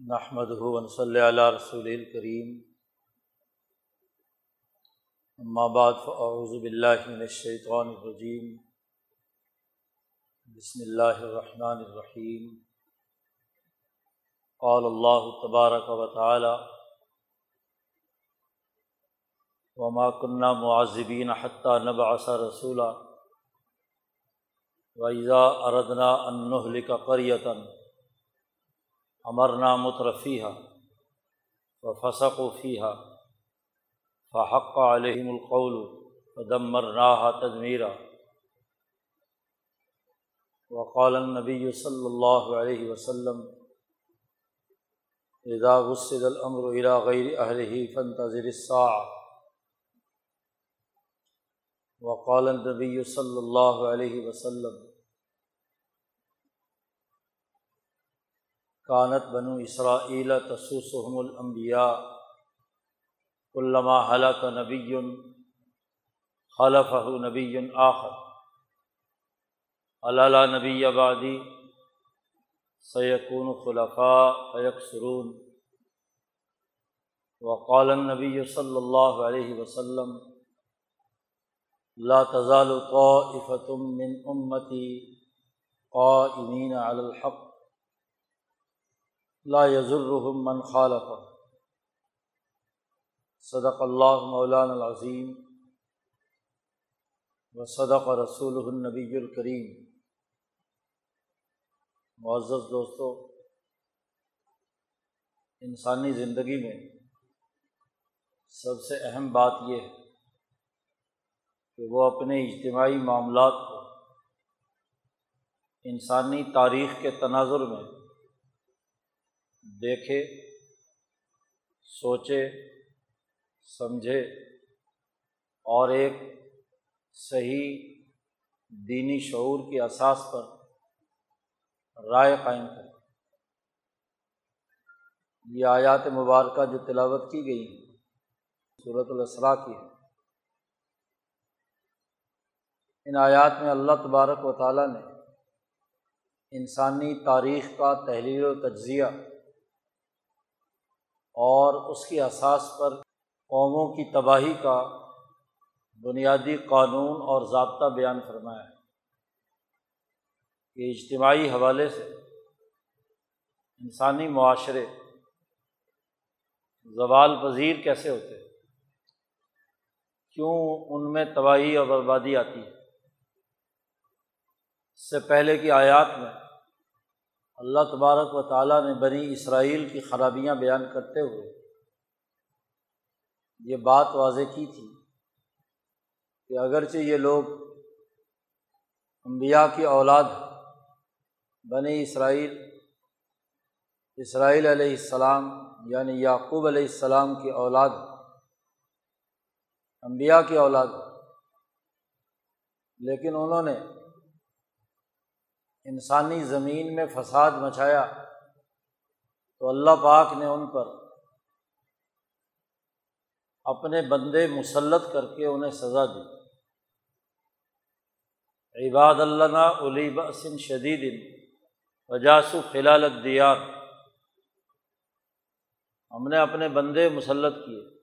نحمد صلی اللہ رسول الکریم اما بعد فاعوذ باللہ من الشیطان الرجیم بسم اللہ الرحمن الرحیم قال اللہ تبارک و تعالی وما كنا معذبین حتیٰ نبعث رسولا. وإذا أردنا أن نهلك قرية امرنا مترفیہ و فسق و فیحہ فحق علیہم القول فدمر راہ تدمیرہ وقال النبی صلی اللہ علیہ وسلم اذا وسد الامر الى غیر اہلہ فانتظر الساعة وقال النبی صلی اللہ علیہ وسلم کانت بنو اسرائیل تسوسحم الانبیاء علامہ حلق نبی خلف نبی آخر. علّہ نبی آبادی سیقون خلفاء فیق سرون وقال نبی صلی اللہ علیہ وسلم لا تزال طائفة من امتی قائمین علی الحق. لا یزرحم من خالف صدق اللہ مولان العظیم و صدق رسول النبی الکریم. معزز دوستوں انسانی زندگی میں سب سے اہم بات یہ ہے کہ وہ اپنے اجتماعی معاملات کو انسانی تاریخ کے تناظر میں دیکھے، سوچے، سمجھے اور ایک صحیح دینی شعور کی اساس پر رائے قائم کرے یہ آیات مبارکہ جو تلاوت کی گئی ہیں صورت الاسرا کی ہے ان آیات میں اللہ تبارک و تعالیٰ نے انسانی تاریخ کا تحریر و تجزیہ اور اس کی اساس پر قوموں کی تباہی کا بنیادی قانون اور ضابطہ بیان فرمایا ہے۔ کہ اجتماعی حوالے سے انسانی معاشرے زوال پذیر کیسے ہوتے کیوں ان میں تباہی اور بربادی آتی ہے؟ اس سے پہلے کی آیات میں اللہ تبارک و تعالیٰ نے بنی اسرائیل کی خرابیاں بیان کرتے ہوئے یہ بات واضح کی تھی کہ اگرچہ یہ لوگ انبیاء کی اولاد بنی اسرائیل اسرائیل علیہ السلام یعنی یعقوب علیہ السلام کی اولاد، انبیاء کی اولاد، لیکن انہوں نے انسانی زمین میں فساد مچایا تو اللہ پاک نے ان پر اپنے بندے مسلط کر کے انہیں سزا دی۔ عباد اللہ علی بسن شدید وجاسو خلال دیار ہم نے اپنے بندے مسلط کیے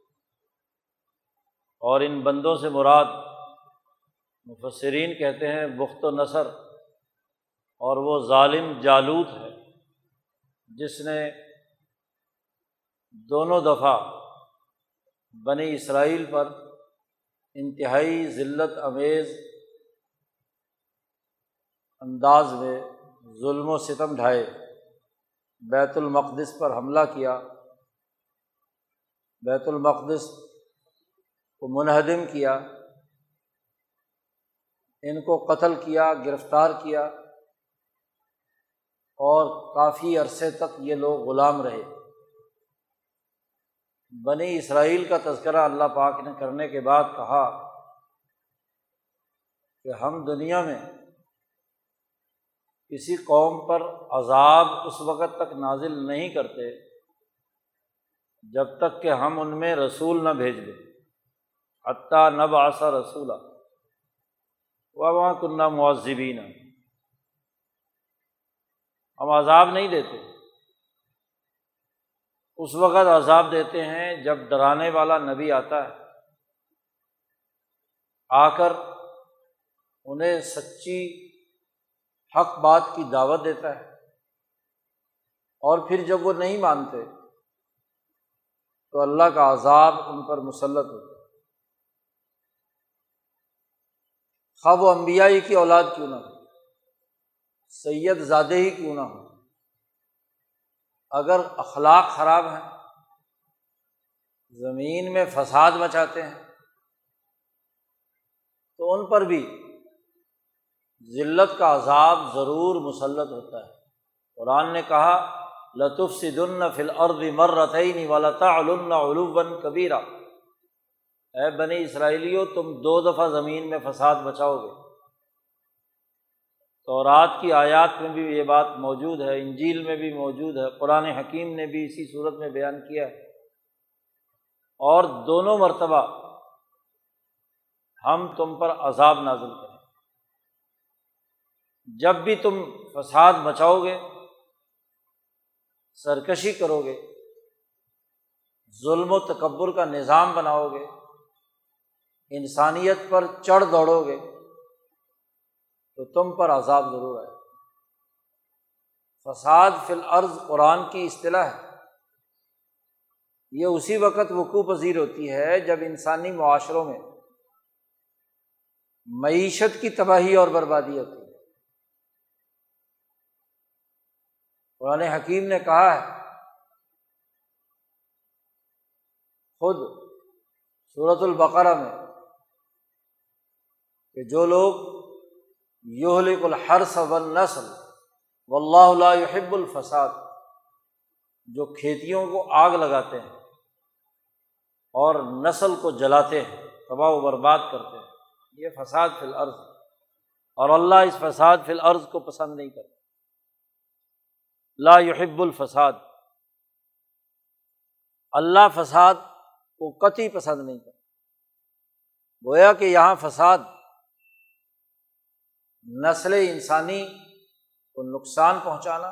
اور ان بندوں سے مراد مفسرین کہتے ہیں بخت و نثر۔ اور وہ ظالم جالوت ہے، جس نے دونوں دفعہ بنی اسرائیل پر انتہائی ذلت، امیز انداز میں ظلم و ستم ڈھائے، بیت المقدس پر حملہ کیا۔ بیت المقدس کو منہدم کیا، ان کو قتل کیا، گرفتار کیا۔ اور کافی عرصے تک یہ لوگ غلام رہے۔ بنی اسرائیل کا تذکرہ اللہ پاک نے کرنے کے بعد کہا کہ ہم دنیا میں کسی قوم پر عذاب اس وقت تک نازل نہیں کرتے جب تک کہ ہم ان میں رسول نہ بھیج دیں۔ حتیٰ نب آسا رسولہ وہاں کنہ معذبین۔ ہم عذاب نہیں دیتے۔ اس وقت عذاب دیتے ہیں جب ڈرانے والا نبی آتا ہے۔ آ کر انہیں سچی حق بات کی دعوت دیتا ہے۔ اور پھر جب وہ نہیں مانتے، تو اللہ کا عذاب ان پر مسلط ہوتا ہے۔ خواب و امبیائی کی اولاد کیوں نہ ہو۔ سید زادے ہی کیوں نہ ہو؟ اگر اخلاق خراب ہیں، زمین میں فساد مچاتے ہیں، تو ان پر بھی ذلت کا عذاب ضرور مسلط ہوتا ہے۔ قرآن نے کہا لطف صدن فل عرد مرتعین والا علوبن کبیرہ اے بنی اسرائیلیوں تم دو دفعہ زمین میں فساد بچاؤ گے۔ تو رات کی آیات میں بھی یہ بات موجود ہے، انجیل میں بھی موجود ہے، قرآن حکیم نے بھی اسی صورت میں بیان کیا ہے۔ اور دونوں مرتبہ ہم تم پر عذاب نازل کریں۔ جب بھی تم فساد بچاؤ گے، سرکشی کرو گے، ظلم و تکبر کا نظام بناؤ گے، انسانیت پر چڑھ دوڑو گے تو تم پر عذاب ضرور آئے۔ فساد فی الارض قرآن کی اصطلاح ہے۔ یہ اسی وقت وقوع پذیر ہوتی ہے جب انسانی معاشروں میں معیشت کی تباہی اور بربادی ہوتی ہے۔ قرآن حکیم نے کہا ہے، خود صورت البقرہ میں کہ جو لوگ یہلک الحرس و نسل و اللہ یحب الفساد، جو کھیتیوں کو آگ لگاتے ہیں اور نسل کو جلاتے ہیں، تباہ و برباد کرتے ہیں۔ یہ فساد فی الارض اور اللہ اس فساد فی الارض کو پسند نہیں کرتا۔ لا یحب الفساد۔ اللہ فساد کو قطعی پسند نہیں کرتا۔ گویا کہ یہاں فساد نسل انسانی کو نقصان پہنچانا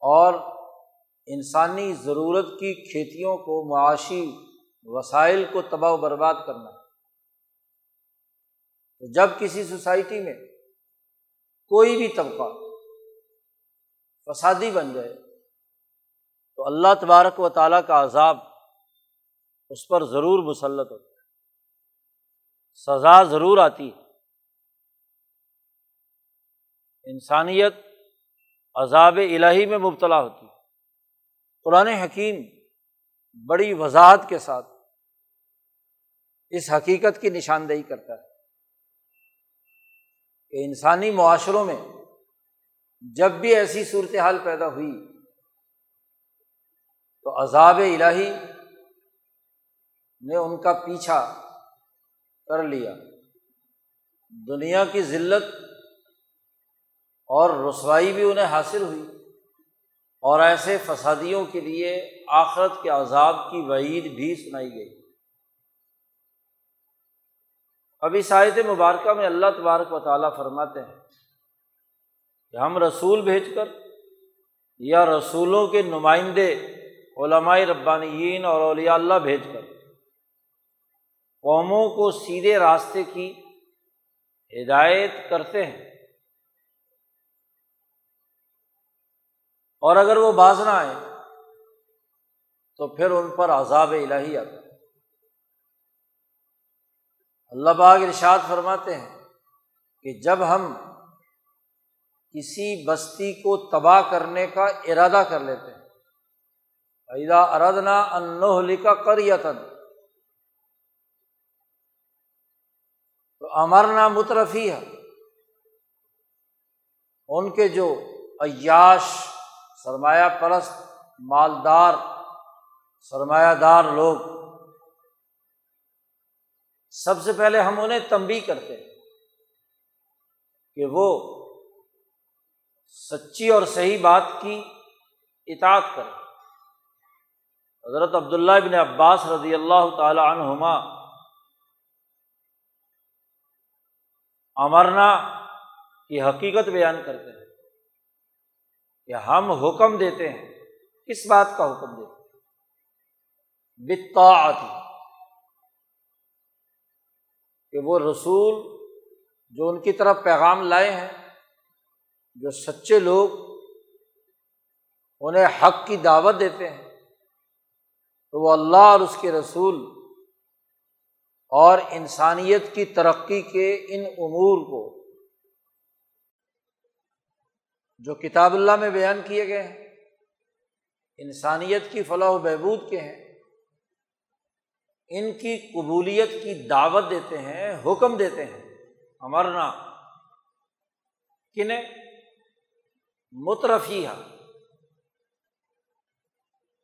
اور انسانی ضرورت کی کھیتیوں کو، معاشی وسائل کو تباہ و برباد کرنا۔ تو جب کسی سوسائٹی میں کوئی بھی طبقہ فسادی بن جائے، تو اللہ تبارک و تعالیٰ کا عذاب اس پر ضرور مسلط ہوتا ہے۔ سزا ضرور آتی ہے۔ انسانیت عذاب الہی میں مبتلا ہوتی قرآن حکیم بڑی وضاحت کے ساتھ اس حقیقت کی نشاندہی کرتا ہے کہ انسانی معاشروں میں جب بھی ایسی صورتحال پیدا ہوئی تو عذاب الہی نے ان کا پیچھا کر لیا۔ دنیا کی ذلت اور رسوائی بھی انہیں حاصل ہوئی۔ اور ایسے فسادیوں کے لیے آخرت کے عذاب کی وعید بھی سنائی گئی۔ ابھی ساحت مبارکہ میں اللہ تبارک و تعالیٰ فرماتے ہیں کہ ہم رسول بھیج کر یا رسولوں کے نمائندے، علماء ربانیین اور اولیاء اللہ بھیج کر قوموں کو سیدھے راستے کی ہدایت کرتے ہیں۔ اور اگر وہ باز نہ آئے، تو پھر ان پر عذاب الہی آتا اللہ باغ ارشاد فرماتے ہیں کہ جب ہم کسی بستی کو تباہ کرنے کا ارادہ کر لیتے ہیں ایدا اردنا انوہ کا کر یتن تو امرنا مترفی ہے ان کے جو عیاش سرمایہ پرست مالدار، سرمایہ دار لوگ۔ سب سے پہلے ہم انہیں تنبی کرتے ہیں کہ وہ سچی اور صحیح بات کی اطاعت کرے حضرت عبداللہ ابن عباس رضی اللہ تعالی عنہما امرنا کی حقیقت بیان کرتے ہیں۔ کہ ہم حکم دیتے ہیں، کس بات کا حکم دیتے بتا کہ وہ رسول جو ان کی طرف پیغام لائے ہیں، جو سچے لوگ انہیں حق کی دعوت دیتے ہیں، تو وہ اللہ اور اس کے رسول اور انسانیت کی ترقی کے ان امور کو جو کتاب اللہ میں بیان کیے گئے ہیں، انسانیت کی فلاح و بہبود کے ہیں، ان کی قبولیت کی دعوت دیتے ہیں، حکم دیتے ہیں۔ امرنا کنہیں مترفی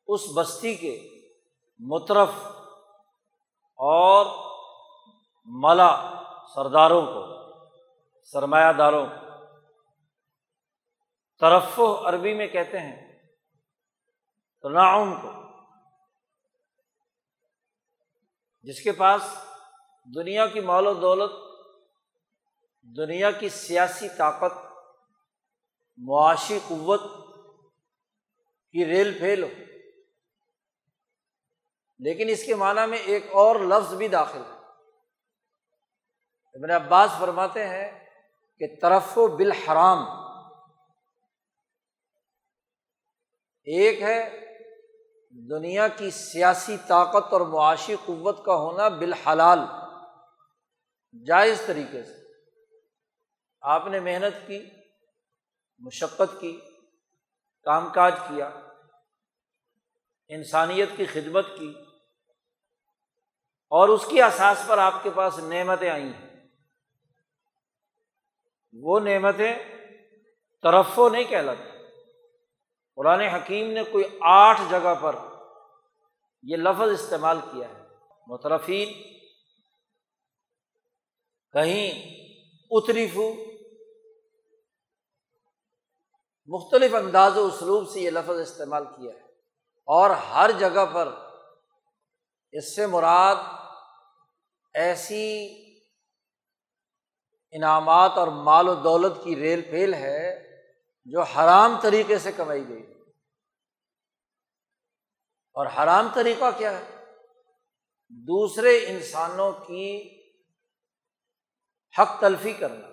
اس بستی کے مترف اور ملا سرداروں کو، سرمایہ داروں کو۔ طرف عربی میں کہتے ہیں تناؤم کو۔ جس کے پاس دنیا کی مال و دولت، دنیا کی سیاسی طاقت، معاشی قوت کی ریل پھیل ہو۔ لیکن اس کے معنی میں ایک اور لفظ بھی داخل ہے۔ ابن عباس فرماتے ہیں کہ طرف و بالحرام ایک ہے دنیا کی سیاسی طاقت اور معاشی قوت کا ہونا بالحلال، جائز طریقے سے۔ آپ نے محنت کی، مشقت کی، کام کاج کیا، انسانیت کی خدمت کی، اور اس کی احساس پر آپ کے پاس نعمتیں آئی ہیں۔ وہ نعمتیں طرفوں نہیں کہلاتی۔ قرآن حکیم نے کوئی آٹھ جگہ پر یہ لفظ استعمال کیا ہے۔ مترفین، کہیں اتریفو، مختلف انداز و اسلوب سے یہ لفظ استعمال کیا ہے۔ اور ہر جگہ پر اس سے مراد ایسی انعامات اور مال و دولت کی ریل پھیل ہے جو حرام طریقے سے کمائی گئی۔ اور حرام طریقہ کیا ہے؟ دوسرے انسانوں کی حق تلفی کرنا،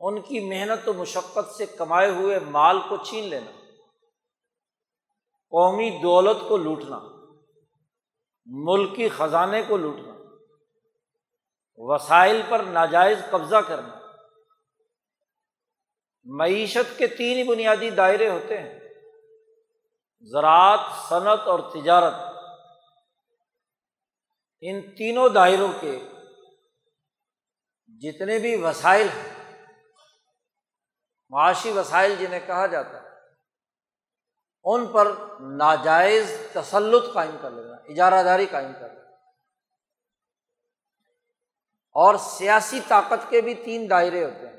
ان کی محنت و مشقت سے کمائے ہوئے مال کو چھین لینا، قومی دولت کو لوٹنا، ملکی خزانے کو لوٹنا، وسائل پر ناجائز قبضہ کرنا معیشت کے تین بنیادی دائرے ہوتے ہیں۔ زراعت، صنعت اور تجارت۔ ان تینوں دائروں کے جتنے بھی وسائل ہیں، معاشی وسائل جنہیں کہا جاتا ہے، ان پر ناجائز تسلط قائم کر لینا اجارہ داری قائم کر لینا۔ اور سیاسی طاقت کے بھی تین دائرے ہوتے ہیں۔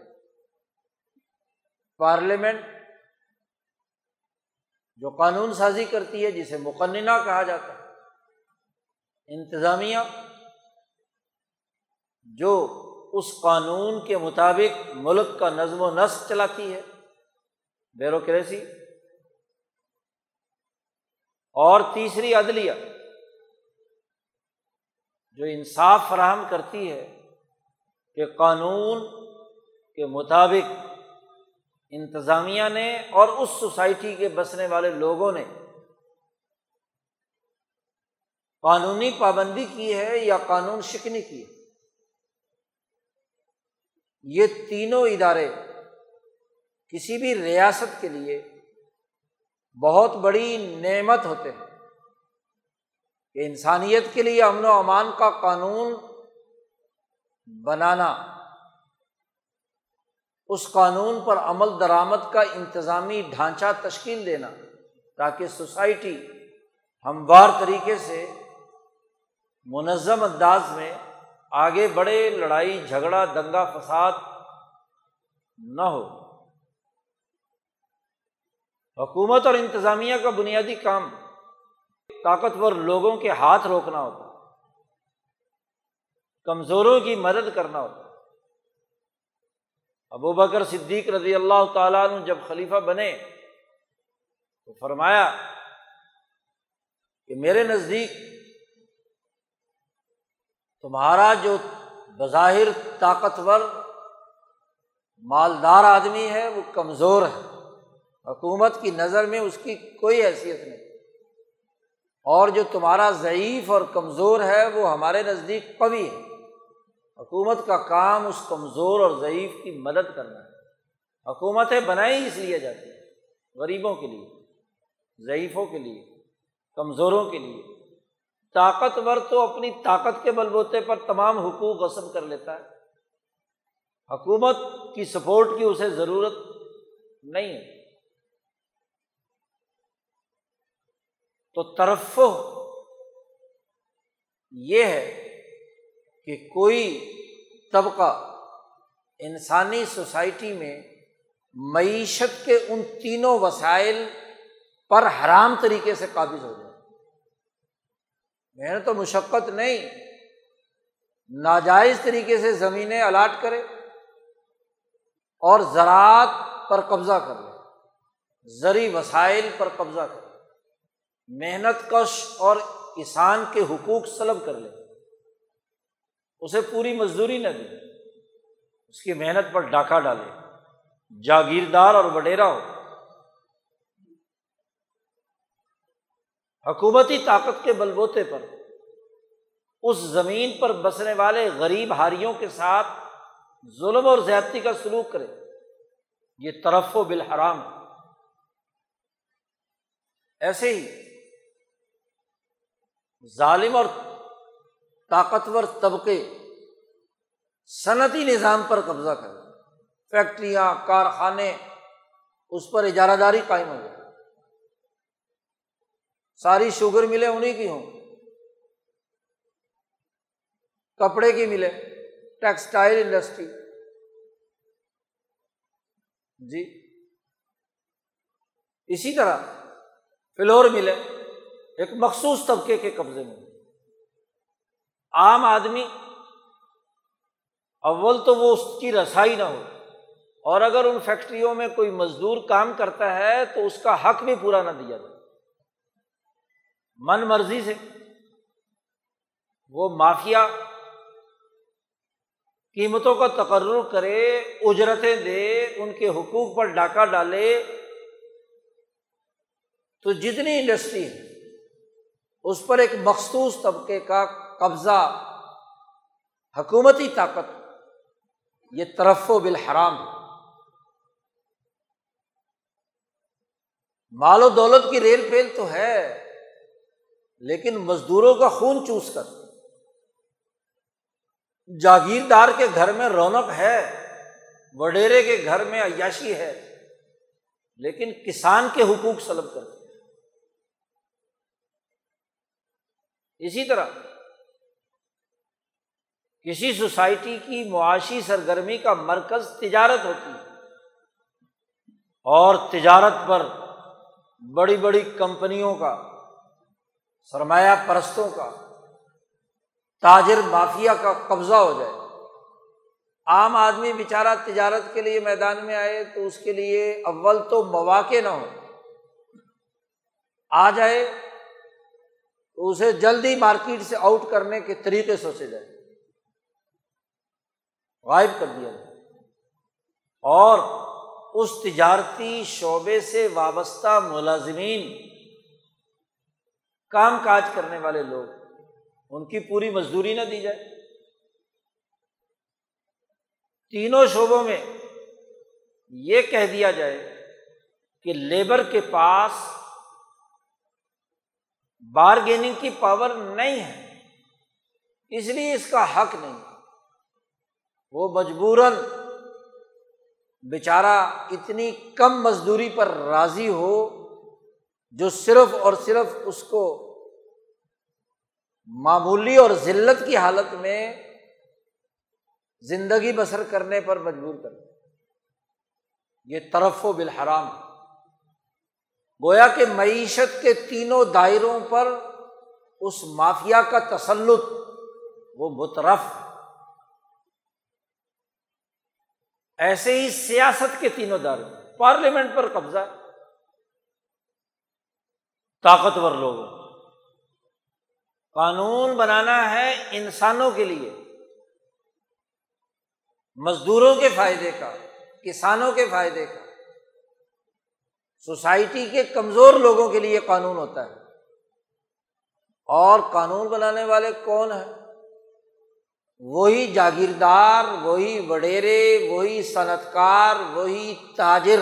پارلیمنٹ جو قانون سازی کرتی ہے، جسے مقننہ کہا جاتا ہے، انتظامیہ جو اس قانون کے مطابق ملک کا نظم و نسق چلاتی ہے، بیوروکریسی، اور تیسری عدلیہ جو انصاف فراہم کرتی ہے کہ قانون کے مطابق انتظامیہ نے اور اس سوسائٹی کے بسنے والے لوگوں نے قانونی پابندی کی ہے یا قانون شکنی کی ہے؟ یہ تینوں ادارے کسی بھی ریاست کے لیے بہت بڑی نعمت ہوتے ہیں کہ انسانیت کے لیے امن و امان کا قانون بنانا اس قانون پر عمل درآمد کا انتظامی ڈھانچہ تشکیل دینا تاکہ سوسائٹی ہموار طریقے سے منظم انداز میں آگے بڑھے، لڑائی، جھگڑا، دنگا فساد نہ ہو۔ حکومت اور انتظامیہ کا بنیادی کام طاقتور لوگوں کے ہاتھ روکنا ہوتا، کمزوروں کی مدد کرنا ہوتا۔ ابو بکر صدیق رضی اللہ تعالیٰ نے جب خلیفہ بنے تو فرمایا کہ میرے نزدیک تمہارا جو بظاہر طاقتور مالدار آدمی ہے وہ کمزور ہے۔ حکومت کی نظر میں اس کی کوئی حیثیت نہیں۔ اور جو تمہارا ضعیف اور کمزور ہے وہ ہمارے نزدیک قوی ہے۔ حکومت کا کام اس کمزور اور ضعیف کی مدد کرنا ہے۔ حکومتیں بنائی اس لیے جاتی ہیں، غریبوں کے لیے، ضعیفوں کے لیے، کمزوروں کے لیے۔ طاقتور تو اپنی طاقت کے بل بوتے پر تمام حقوق غصب کر لیتا ہے۔ حکومت کی سپورٹ کی اسے ضرورت نہیں ہے۔ تو ترف یہ ہے کہ کوئی طبقہ انسانی سوسائٹی میں معیشت کے ان تینوں وسائل پر حرام طریقے سے قابض ہو جائے۔ محنت و مشقت نہیں، ناجائز طریقے سے زمینیں الاٹ کرے اور زراعت پر قبضہ کر لے، زرعی وسائل پر قبضہ کر لے، محنت کش اور کسان کے حقوق سلب کر لے۔ اسے پوری مزدوری نہ دے اس کی محنت پر ڈاکہ ڈالے۔ جاگیردار اور وڈیرا ہو۔ حکومتی طاقت کے بلبوتے پر۔ اس زمین پر بسنے والے غریب ہاریوں کے ساتھ ظلم اور زیادتی کا سلوک کرے۔ یہ طرف و بالحرام۔ ایسے ہی ظالم اور طاقتور طبقے صنعتی نظام پر قبضہ کریں فیکٹریاں، کارخانے، اس پر اجارہ داری قائم ہو جائے ساری شوگر ملے انہیں کی ہوں۔ کپڑے کی ملے ٹیکسٹائل انڈسٹری۔ جی۔ اسی طرح فلور ملے ایک مخصوص طبقے کے قبضے میں۔ عام آدمی، اول تو وہ اس کی رسائی نہ ہو۔ اور اگر ان فیکٹریوں میں کوئی مزدور کام کرتا ہے تو اس کا حق بھی پورا نہ دیا جائے۔ من مرضی سے۔ وہ مافیا قیمتوں کا تقرر کرے، اجرتیں دے، ان کے حقوق پر ڈاکہ ڈالے۔ تو جتنی انڈسٹری ہے، اس پر ایک مخصوص طبقے کا قبضہ، حکومتی طاقت، یہ طرف و بالحرام ہے۔ مال و دولت کی ریل پھیل تو ہے، لیکن مزدوروں کا خون چوس کر۔ جاگیردار کے گھر میں رونق ہے، وڈیرے کے گھر میں عیاشی ہے، لیکن کسان کے حقوق سلب کرتے اسی طرح کسی سوسائٹی کی معاشی سرگرمی کا مرکز تجارت ہوتی ہے۔ اور تجارت پر بڑی بڑی کمپنیوں کا، سرمایہ پرستوں کا، تاجر مافیا کا قبضہ ہو جائے۔ عام آدمی بیچارہ تجارت کے لیے میدان میں آئے تو اس کے لیے اول تو مواقع نہ ہو آ جائے تو اسے جلدی مارکیٹ سے آؤٹ کرنے کے طریقے سوچے جائے غائب کر دیا جائے اور اس تجارتی شعبے سے وابستہ ملازمین، کام کاج کرنے والے لوگ، ان کی پوری مزدوری نہ دی جائے۔ تینوں شعبوں میں یہ کہہ دیا جائے کہ لیبر کے پاس بارگیننگ کی پاور نہیں ہے، اس لیے اس کا حق نہیں۔ وہ مجبوراً بیچارہ اتنی کم مزدوری پر راضی ہو جو صرف اور صرف اس کو معمولی اور ذلت کی حالت میں زندگی بسر کرنے پر مجبور کر یہ طرف و بالحرام۔ گویا کہ معیشت کے تینوں دائروں پر اس مافیا کا تسلط وہ مترف۔ ایسے ہی سیاست کے تینوں دائرے پارلیمنٹ پر قبضہ، طاقتور لوگوں قانون بنانا ہے انسانوں کے لیے، مزدوروں کے فائدے کا، کسانوں کے فائدے کا۔ سوسائٹی کے کمزور لوگوں کے لیے قانون ہوتا ہے۔ اور قانون بنانے والے کون ہیں؟ وہی جاگیردار، وہی وڈیرے، وہی صنعت کار وہی تاجر۔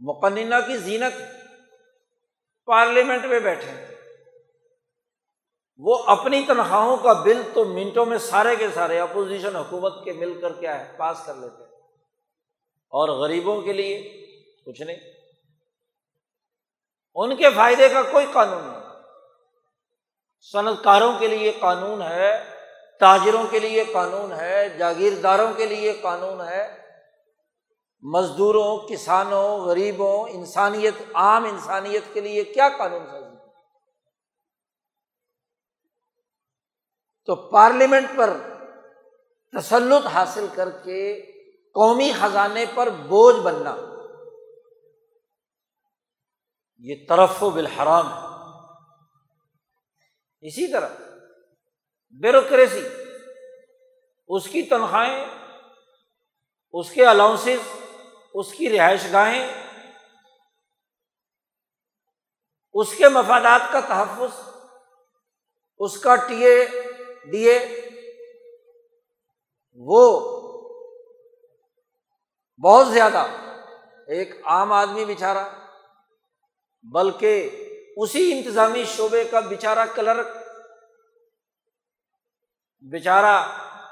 مقننہ کی زینت پارلیمنٹ میں بیٹھے۔ وہ اپنی تنخواہوں کا بل تو منٹوں میں سارے کے سارے اپوزیشن حکومت کے مل کر کیا ہے پاس کر لیتے۔ اور غریبوں کے لیے کچھ نہیں۔ ان کے فائدے کا کوئی قانون نہیں۔ صنعت کاروں کے لیے قانون ہے، تاجروں کے لیے قانون ہے، جاگیرداروں کے لیے قانون ہے۔ مزدوروں، کسانوں، غریبوں، انسانیت، عام انسانیت کے لیے کیا قانون سازی؟ تو پارلیمنٹ پر تسلط حاصل کر کے قومی خزانے پر بوجھ بننا، یہ طرف و بالحرام ہے۔ اسی طرح بیوروکریسی، اس کی تنخواہیں، اس کے الاؤنسز اس کی رہائش گاہیں، اس کے مفادات کا تحفظ، اس کا ٹی اے ڈی اے وہ بہت زیادہ ایک عام آدمی بچارا بلکہ اسی انتظامی شعبے کا بےچارا کلرک بےچارا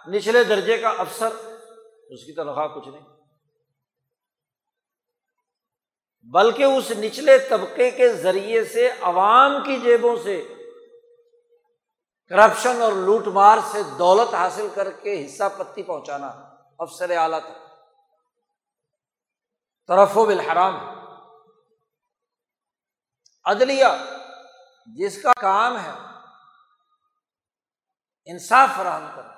نچلے درجے کا افسر، اس کی تنخواہ کچھ نہیں۔ بلکہ اس نچلے طبقے کے ذریعے سے عوام کی جیبوں سے کرپشن اور لوٹ مار سے دولت حاصل کر کے حصہ پتی پہنچانا افسر اعلیٰ تھا۔ طرف و بالحرام۔ عدلیہ، جس کا کام ہے انصاف فراہم کرنا۔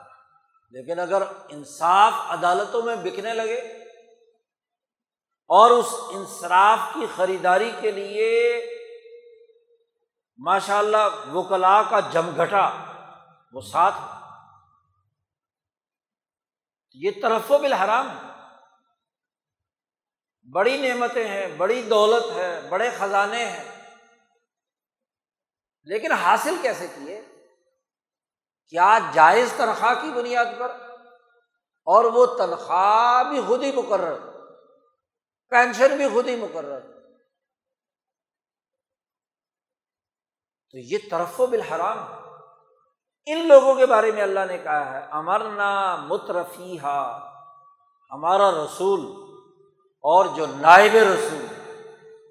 لیکن اگر انصاف عدالتوں میں بکنے لگے اور اس انصراف کی خریداری کے لیے ماشاء اللہ وکلا کا جمگھٹا وہ ساتھ یہ طرف و بالحرام ہے۔ بڑی نعمتیں ہیں، بڑی دولت ہے، بڑے خزانے ہیں۔ لیکن حاصل کیسے کیے؟ کیا جائز تنخواہ کی بنیاد پر؟ اور وہ تنخواہ بھی خود ہی مقرر، پینشن بھی خود ہی مقرر۔ تو یہ طرف و بالحرام۔ ان لوگوں کے بارے میں اللہ نے کہا ہے، امرنا مترفی ہمارا رسول اور جو نائب رسول،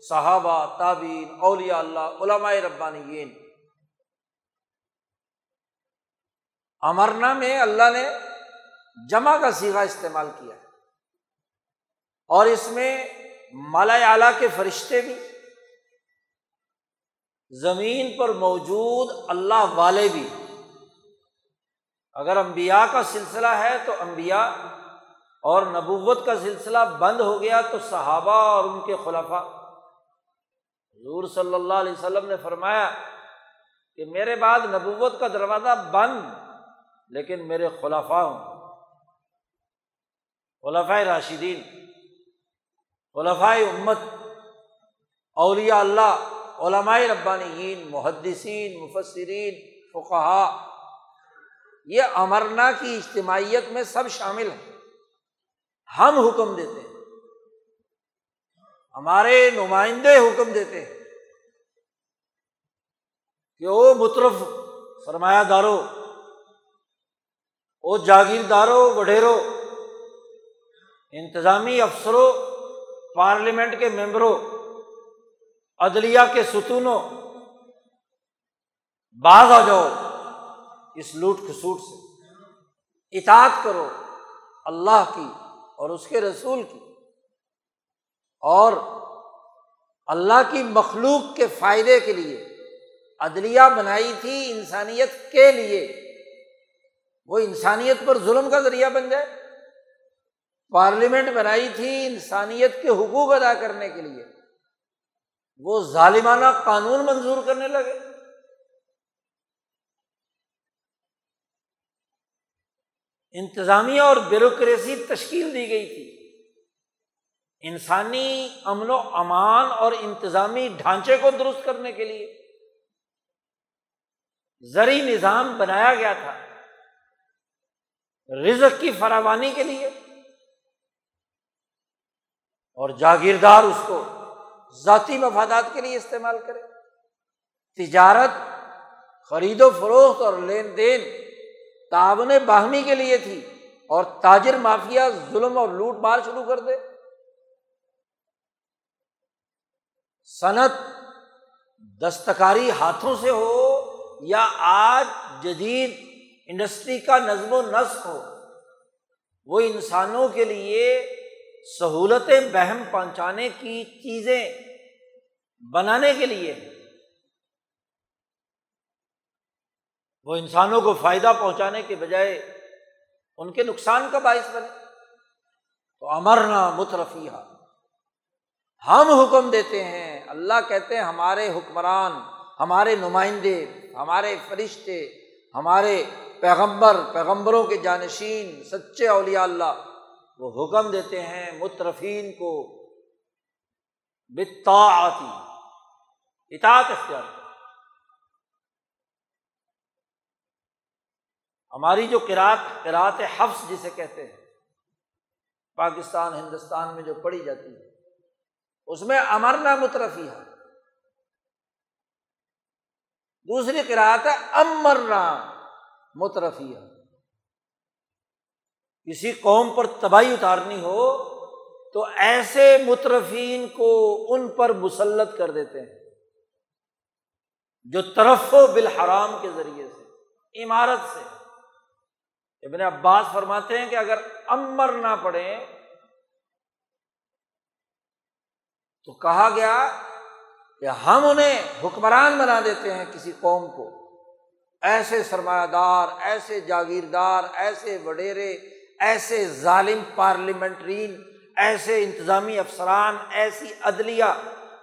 صحابہ تعبین اولیاء اللہ، علماء ربانیین امرنا میں اللہ نے جمع کا سیگا استعمال کیا اور اس میں مالا اعلیٰ کے فرشتے بھی، زمین پر موجود اللہ والے بھی۔ اگر امبیا کا سلسلہ ہے تو امبیا اور نبوت کا سلسلہ بند ہو گیا تو صحابہ اور ان کے خلافہ حضور صلی اللہ علیہ وسلم نے فرمایا کہ میرے بعد نبوت کا دروازہ بند۔ لیکن میرے خلافہ ہوں۔ خلافۂ راشدین خلفۂ امت، اولیاء اللہ، علماء ربانیین، محدثین، مفسرین فقہا یہ امرنا کی اجتماعیت میں سب شامل ہیں۔ ہم حکم دیتے ہیں۔ ہمارے نمائندے حکم دیتے ہیں۔ کہ او مترف سرمایہ دارو او جاگیردارو، وڈیرو، انتظامی افسروں پارلیمنٹ کے ممبروں عدلیہ کے ستونوں باز آ جاؤ اس لوٹ کھسوٹ سے۔ اطاعت کرو اللہ کی اور اس کے رسول کی۔ اور اللہ کی مخلوق کے فائدے کے لیے، عدلیہ بنائی تھی انسانیت کے لیے۔ وہ انسانیت پر ظلم کا ذریعہ بن جائے پارلیمنٹ بنائی تھی انسانیت کے حقوق ادا کرنے کے لیے۔ وہ ظالمانہ قانون منظور کرنے لگے۔ انتظامیہ اور بیوروکریسی تشکیل دی گئی تھی۔ انسانی امن و امان اور انتظامی ڈھانچے کو درست کرنے کے لیے۔ زرعی نظام بنایا گیا تھا۔ رزق کی فراوانی کے لیے اور جاگیردار اس کو ذاتی مفادات کے لیے استعمال کرے۔ تجارت، خرید و فروخت اور لین دین تعاون باہمی کے لیے تھی اور تاجر مافیا ظلم اور لوٹ مار شروع کر دے۔ صنعت دستکاری ہاتھوں سے ہو یا آج جدید انڈسٹری کا نظم و نسق ہو، وہ انسانوں کے لیے سہولتیں بہم پہنچانے کی چیزیں بنانے کے لیے وہ انسانوں کو فائدہ پہنچانے کے بجائے ان کے نقصان کا باعث بنے۔ تو امرنا مترفیہ ہم حکم دیتے ہیں، اللہ کہتے ہیں ہمارے حکمران، ہمارے نمائندے، ہمارے فرشتے، ہمارے پیغمبر، پیغمبروں کے جانشین، سچے اولیاء اللہ، وہ حکم دیتے ہیں مترفین کو بتا آتی اطاعت اختیار کر ہماری جو کراط کراط حفظ جسے کہتے ہیں، پاکستان، ہندوستان میں جو پڑھی جاتی ہے، اس میں امرنا مترفی ہے۔ دوسری قرآت ہے، امرنا مترفی ہے کسی قوم پر تباہی اتارنی ہو تو ایسے مترفین کو ان پر مسلط کر دیتے ہیں جو طرف و بالحرام کے ذریعے سے، عمارت سے۔ ابن عباس فرماتے ہیں کہ اگر امر نہ پڑے تو کہا گیا کہ ہم انہیں حکمران بنا دیتے ہیں کسی قوم کو۔ ایسے سرمایہ دار ایسے جاگیردار، ایسے وڈیرے، ایسے ظالم پارلیمنٹرین، ایسے انتظامی افسران، ایسی عدلیہ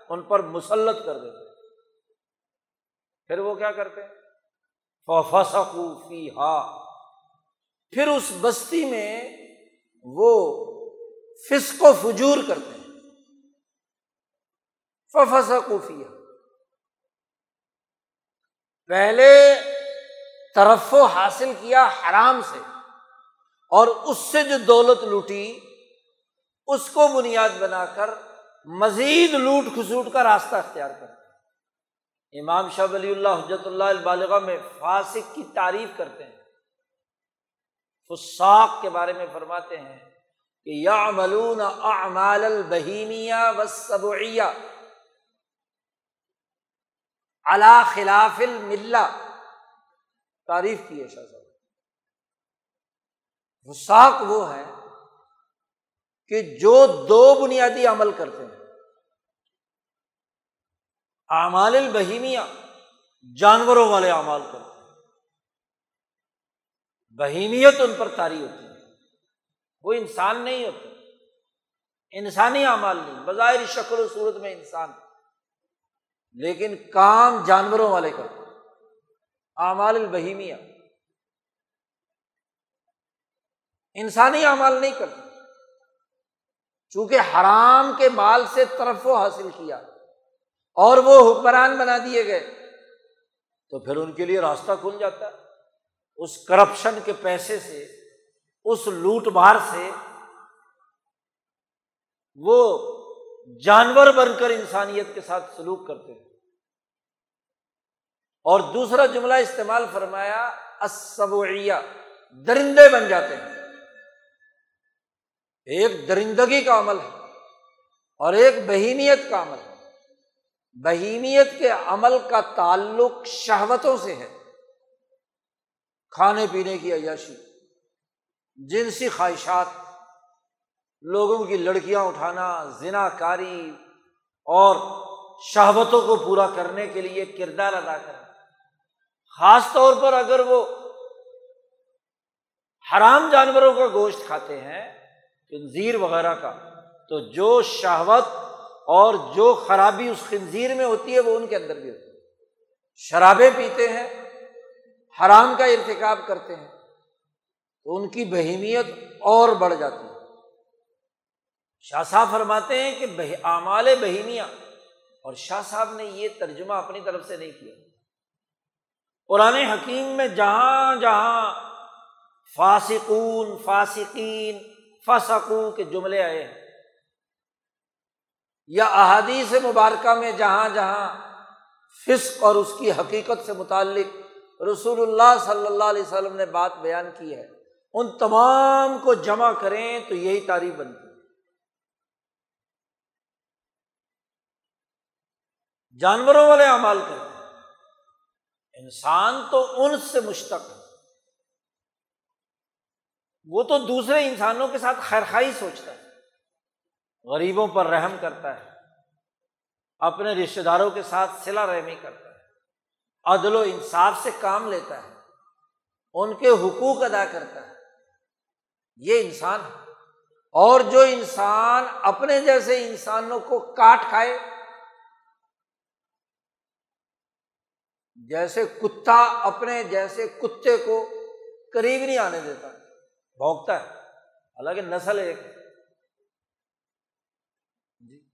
ان پر مسلط کر دیتے پھر وہ کیا کرتے فی ہا پھر اس بستی میں وہ فسق و فجور کرتے ہیں۔ ففسقوفیہ پہلے طرف حاصل کیا حرام سے اور اس سے جو دولت لوٹی، اس کو بنیاد بنا کر مزید لوٹ کھسوٹ کا راستہ اختیار کرتے امام شاہ ولی اللہ حجت اللہ البالغ میں فاسق کی تعریف کرتے ہیں۔ فساق کے بارے میں فرماتے ہیں کہ یا ملون اعمال البہیمیا و صبعیہ خلاف الملہ۔ تعریف کی ہے شاہ صاحب۔ وساق وہ ہے کہ جو دو بنیادی عمل کرتے ہیں۔ اعمال البہیمیا جانوروں والے اعمال کرتے ہیں بہیمیت ان پر تاری ہوتی ہے۔ وہ انسان نہیں ہوتے۔ انسانی اعمال نہیں۔ بظاہر شکل و صورت میں انسان۔ لیکن کام جانوروں والے کرتے اعمال البہیمیا انسانی اعمال نہیں کرتے۔ چونکہ حرام کے مال سے طرف و حاصل کیا اور وہ حکمران بنا دیے گئے، تو پھر ان کے لیے راستہ کھل جاتا۔ ہے اس کرپشن کے پیسے سے، اس لوٹ مار سے وہ جانور بن کر انسانیت کے ساتھ سلوک کرتے ہیں۔ اور دوسرا جملہ استعمال فرمایا اسبوعیہ درندے بن جاتے ہیں۔ ایک درندگی کا عمل ہے اور ایک بہیمیت کا عمل ہے۔ بہیمیت کے عمل کا تعلق شہوتوں سے ہے۔ کھانے پینے کی عیاشی، جنسی خواہشات، لوگوں کی لڑکیاں اٹھانا زنا کاری اور شہوتوں کو پورا کرنے کے لیے کردار ادا کرنا۔ خاص طور پر اگر وہ حرام جانوروں کا گوشت کھاتے ہیں، خنزیر وغیرہ کا، تو جو شہوت اور جو خرابی اس خنزیر میں ہوتی ہے، وہ ان کے اندر بھی ہوتی ہے۔ شرابیں پیتے ہیں، حرام کا ارتکاب کرتے ہیں، تو ان کی بہیمیت اور بڑھ جاتی ہے۔ شاہ صاحب فرماتے ہیں کہ اعمال بہیمیاں اور شاہ صاحب نے یہ ترجمہ اپنی طرف سے نہیں کیا۔ قرآن حکیم میں جہاں جہاں فاسقون، فاسقین، فسقو کے جملے آئے ہیں۔ یا احادیث مبارکہ میں جہاں جہاں فسق اور اس کی حقیقت سے متعلق رسول اللہ صلی اللہ علیہ وسلم نے بات بیان کی ہے، ان تمام کو جمع کریں تو یہی تعریف بنتی جانوروں والے اعمال کرتے ہیں انسان تو ان سے مشتق ہے۔ وہ تو دوسرے انسانوں کے ساتھ خیر خائی سوچتا ہے، غریبوں پر رحم کرتا ہے، اپنے رشتے داروں کے ساتھ سلا رحمی کرتا ہے، عدل و انصاف سے کام لیتا ہے، ان کے حقوق ادا کرتا ہے۔ یہ انسان ہے۔ اور جو انسان اپنے جیسے انسانوں کو کاٹ کھائے جیسے کتا اپنے جیسے کتے کو قریب نہیں آنے دیتا بھوکتا ہے۔ حالانکہ نسل ایک ہے۔ جی۔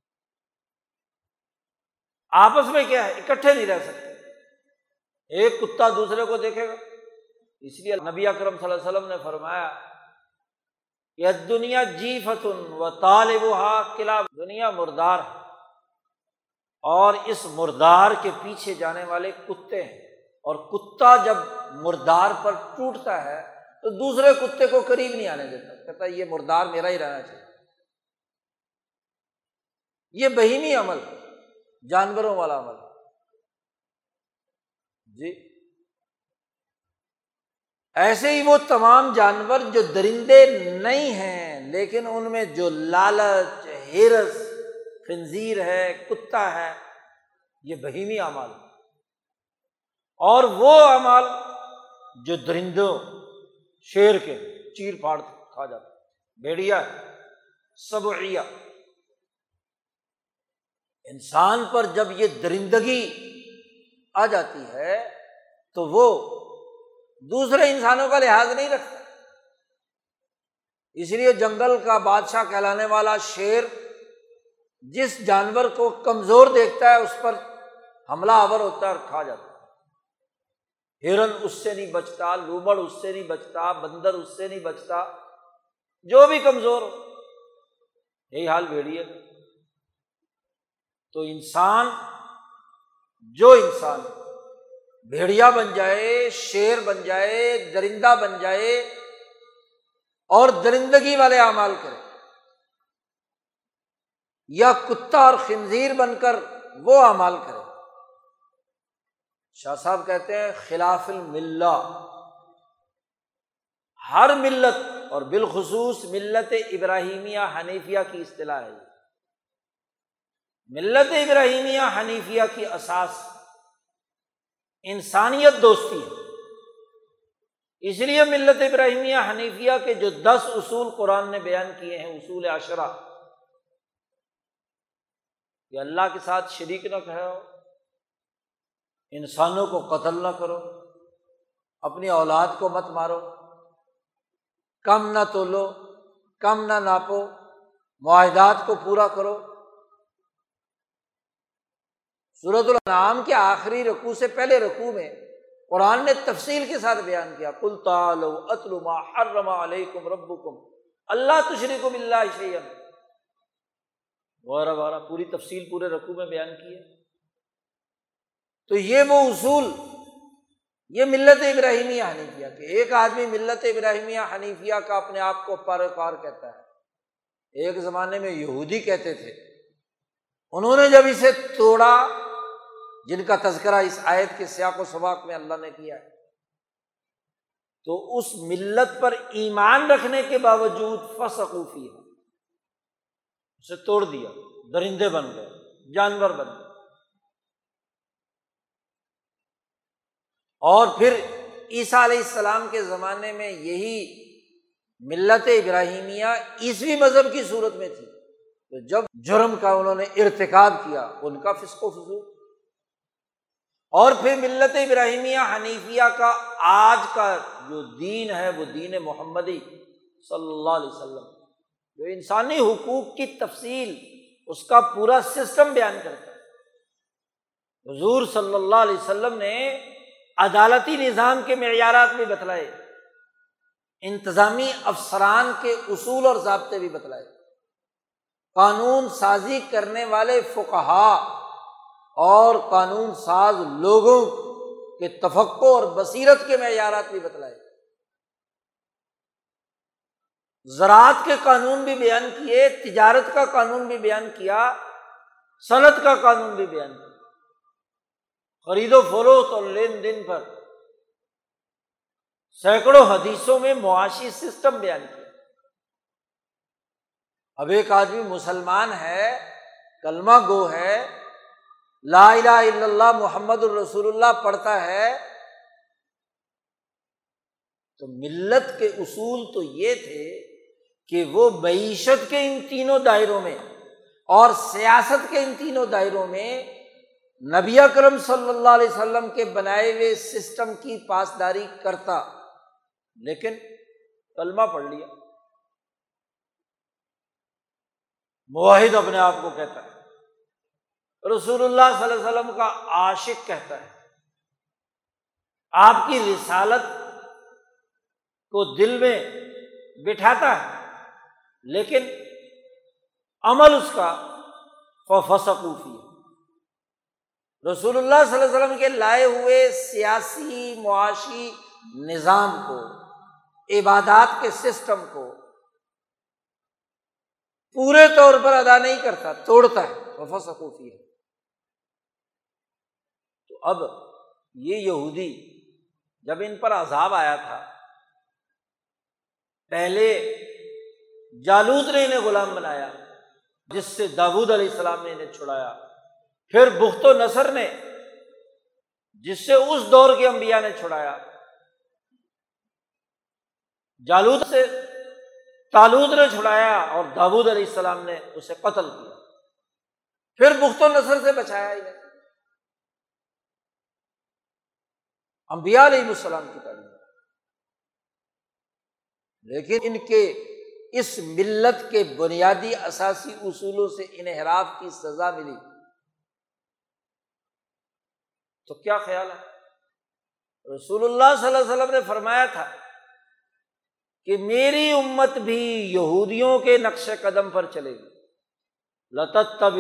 آپس میں کیا ہے؟ اکٹھے نہیں رہ سکتے۔ ایک کتا دوسرے کو دیکھے گا۔ اس لیے نبی اکرم صلی اللہ علیہ وسلم نے فرمایا کہ دنیا جی فتن و طالب قلعہ دنیا مردار ہے۔ اور اس مردار کے پیچھے جانے والے کتے ہیں۔ اور کتا جب مردار پر ٹوٹتا ہے تو دوسرے کتے کو قریب نہیں آنے دیتا، کہتا یہ مردار میرا ہی رہنا چاہیے۔ یہ بہیمی عمل، جانوروں والا عمل۔ جی۔ ایسے ہی وہ تمام جانور جو درندے نہیں ہیں، لیکن ان میں جو لالچ، ہرس خنزیر ہے، کتا ہے، یہ بہیمی اعمال اور وہ اعمال جو درندوں، شیر کے چیر پھاڑ کھا جاتا بھیڑیا سبعیا انسان پر جب یہ درندگی آ جاتی ہے، تو وہ دوسرے انسانوں کا لحاظ نہیں رکھتا۔ اس لیے جنگل کا بادشاہ کہلانے والا شیر جس جانور کو کمزور دیکھتا ہے اس پر حملہ آور ہوتا ہے اور کھا جاتا ہے۔ ہرن اس سے نہیں بچتا لوبڑ اس سے نہیں بچتا، بندر اس سے نہیں بچتا، جو بھی کمزور ہو۔ یہی حال بھیڑیے تو انسان، جو انسان بھیڑیا بن جائے، شیر بن جائے، درندہ بن جائے اور درندگی والے اعمال کرے یا کتا اور خنزیر بن کر وہ اعمال کرے۔ شاہ صاحب کہتے ہیں، خلاف الملہ۔ ہر ملت اور بالخصوص ملت ابراہیمیہ حنیفیہ کی اصطلاح ہے۔ ملت ابراہیمیہ حنیفیہ کی اساس انسانیت دوستی ہے۔ اس لیے ملت ابراہیمیہ حنیفیہ کے جو دس اصول قرآن نے بیان کیے ہیں، اصول اشرا کہ اللہ کے ساتھ شریک نہ کہو انسانوں کو قتل نہ کرو۔ اپنی اولاد کو مت مارو۔ کم نہ تولو، کم نہ ناپو۔ معاہدات کو پورا کرو۔ صورت النعام کے آخری رقو سے پہلے رقو میں قرآن نے تفصیل کے ساتھ بیان کیا۔ کل تالو اتلما حرما علیکم رب کم اللہ تشریک اللہ شیئن غورہ وغیرہ پوری تفصیل پورے رقو میں بیان کی ہے۔ تو یہ وہ اصول، یہ ملت ابراہیمیہ حنیفیہ کہ ایک آدمی ملت ابراہیمیہ حنیفیہ کا اپنے آپ کو پیروکار کہتا ہے۔ ایک زمانے میں یہودی کہتے تھے۔ انہوں نے جب اسے توڑا، جن کا تذکرہ اس آیت کے سیاق و سباق میں اللہ نے کیا ہے، تو اس ملت پر ایمان رکھنے کے باوجود فسقوفی ہے اسے توڑ دیا، درندے بن گئے، جانور بن گئے۔ اور پھر عیسیٰ علیہ السلام کے زمانے میں یہی ملت ابراہیمیہ عیسوی مذہب کی صورت میں تھی۔ تو جب جرم کا انہوں نے ارتقاب کیا، ان کا فسق و فضول اور پھر ملت ابراہیمیہ حنیفیہ کا آج کا جو دین ہے، وہ دین محمدی صلی اللہ علیہ وسلم۔ جو انسانی حقوق کی تفصیل اس کا پورا سسٹم بیان کرتا ہے۔ حضور صلی اللہ علیہ وسلم نے عدالتی نظام کے معیارات بھی بتلائے، انتظامی افسران کے اصول اور ضابطے بھی بتلائے۔ قانون سازی کرنے والے فقہا اور قانون ساز لوگوں کے تفقع اور بصیرت کے معیارات بھی بتلائے۔ زراعت کے قانون بھی بیان کیے، تجارت کا قانون بھی بیان کیا، صنعت کا قانون بھی بیان کیا۔ خرید و فروخت اور لین دین پر سینکڑوں حدیثوں میں معاشی سسٹم بیان کیا۔ اب ایک آدمی مسلمان ہے، کلمہ گو ہے، لا الہ الا اللہ محمد الرسول اللہ پڑھتا ہے، تو ملت کے اصول تو یہ تھے کہ وہ معیشت کے ان تینوں دائروں میں اور سیاست کے ان تینوں دائروں میں نبی اکرم صلی اللہ علیہ وسلم کے بنائے ہوئے سسٹم کی پاسداری کرتا، لیکن کلمہ پڑھ لیا۔ معاہد اپنے آپ کو کہتا ہے۔ رسول اللہ صلی اللہ علیہ وسلم کا عاشق کہتا ہے۔ آپ کی رسالت کو دل میں بٹھاتا ہے۔ لیکن عمل اس کا فسقوفی ہے رسول اللہ صلی اللہ علیہ وسلم کے لائے ہوئے سیاسی، معاشی نظام کو، عبادات کے سسٹم کو پورے طور پر ادا نہیں کرتا، توڑتا ہے وفا سکوفی ہے تو اب یہ یہودی جب ان پر عذاب آیا تھا، پہلے جالود نے انہیں غلام بنایا، جس سے داود علیہ السلام نے انہیں چھڑایا۔ پھر بخت و نثر نے، جس سے اس دور کے انبیاء نے چھڑایا۔ جالود سے تالود نے چھڑایا اور داود علیہ السلام نے اسے قتل کیا۔ پھر بخت و نثر سے بچایا انہیں۔ انبیاء علیہ السلام کی تعلیم۔ لیکن ان کے اس ملت کے بنیادی اثاثی اصولوں سے انحراف کی سزا ملی۔ تو کیا خیال ہے؟ رسول اللہ صلی اللہ علیہ وسلم نے فرمایا تھا کہ میری امت بھی یہودیوں کے نقش قدم پر چلے گی۔ لطت تب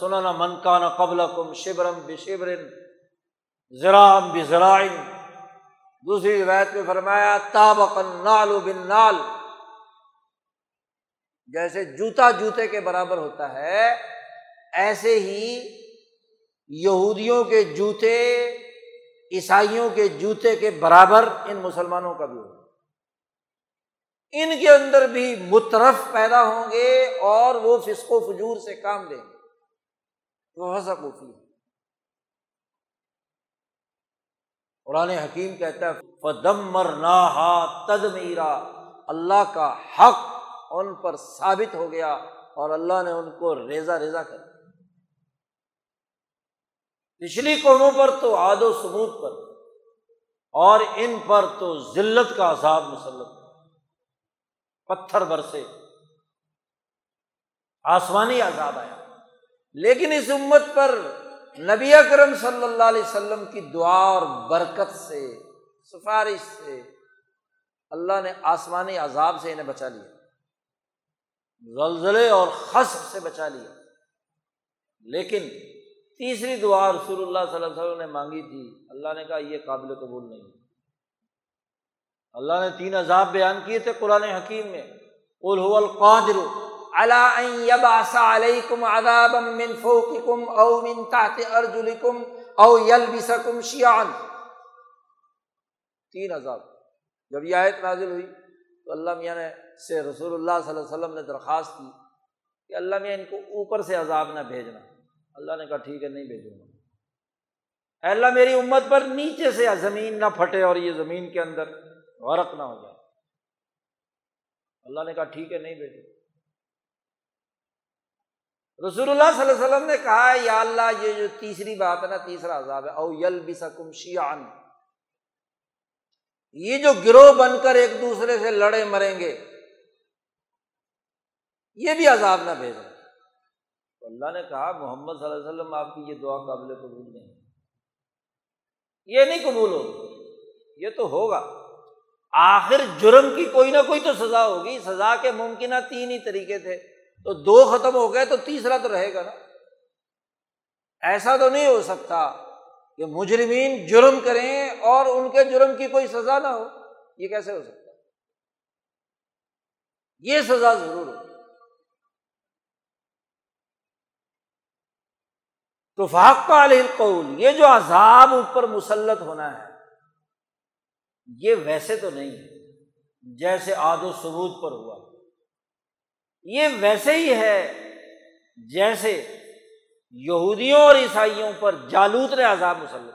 سنن منکان قبل کم شبرم بشبرن زرام بزرائن دوسری روایت میں فرمایا، تابق نال بن نال جیسے جوتا جوتے کے برابر ہوتا ہے، ایسے ہی یہودیوں کے جوتے، عیسائیوں کے جوتے کے برابر ان مسلمانوں کا بھی ہوگا۔ ان کے اندر بھی مترف پیدا ہوں گے اور وہ فسق و فجور سے کام لیں گے۔ وہ حسقوفی قرآن حکیم کہتا ہے فدم مرنا تد میرا اللہ کا حق ان پر ثابت ہو گیا اور اللہ نے ان کو ریزا ریزا کر پچھلی قوموں پر تو آد و ثبوت پر، اور ان پر تو ذلت کا عذاب مسلط۔ پتھر برسے، آسمانی عذاب آیا۔ لیکن اس امت پر نبی اکرم صلی اللہ علیہ وسلم کی دعا اور برکت سے، سفارش سے، اللہ نے آسمانی عذاب سے انہیں بچا لیا۔ زلزلے اور خصب سے بچا لیا۔ لیکن تیسری دعا رسول اللہ صلی اللہ علیہ وسلم نے مانگی تھی۔ اللہ نے کہا، یہ قابل قبول نہیں۔ اللہ نے تین عذاب بیان کیے تھے قرآن حکیم میں۔ قل هو القادر علیکم عذابا من فوقکم او من تحت ارجلکم او یلبسکم شیعان تین عذاب۔ جب یہ آیت نازل ہوئی تو اللہ میاں نے سے رسول اللہ صلی اللہ علیہ وسلم نے درخواست کی کہ اللہ میاں ان کو اوپر سے عذاب نہ بھیجنا۔ اللہ نے کہا ٹھیک ہے، نہیں بھیجوں گا۔ اللہ، میری امت پر نیچے سے زمین نہ پھٹے اور یہ زمین کے اندر غرق نہ ہو جائے۔ اللہ نے کہا ٹھیک ہے، نہیں بھیجو رسول اللہ صلی اللہ علیہ وسلم نے کہا، یا اللہ، یہ جو تیسری بات ہے نا، تیسرا عذاب ہے، او یل بسکم شیان یہ جو گروہ بن کر ایک دوسرے سے لڑے مریں گے، یہ بھی عذاب نہ بھیجیں تو اللہ نے کہا، محمد صلی اللہ علیہ وسلم، آپ کی یہ دعا قابل قبول نہیں۔ یہ نہیں قبول ہو یہ تو ہوگا۔ آخر جرم کی کوئی نہ کوئی تو سزا ہوگی۔ سزا کے ممکنہ تین ہی طریقے تھے۔ تو دو ختم ہو گئے تو تیسرا تو رہے گا نا۔ ایسا تو نہیں ہو سکتا۔ کہ مجرمین جرم کریں اور ان کے جرم کی کوئی سزا نہ ہو، یہ کیسے ہو سکتا؟ یہ سزا ضرور ہو تو فاق علیہ القول، یہ جو عذاب اوپر مسلط ہونا ہے، یہ ویسے تو نہیں ہے، جیسے آد و ثبوت پر ہوا۔ یہ ویسے ہی ہے، جیسے یہودیوں اور عیسائیوں پر جالوت نے عذاب مسلط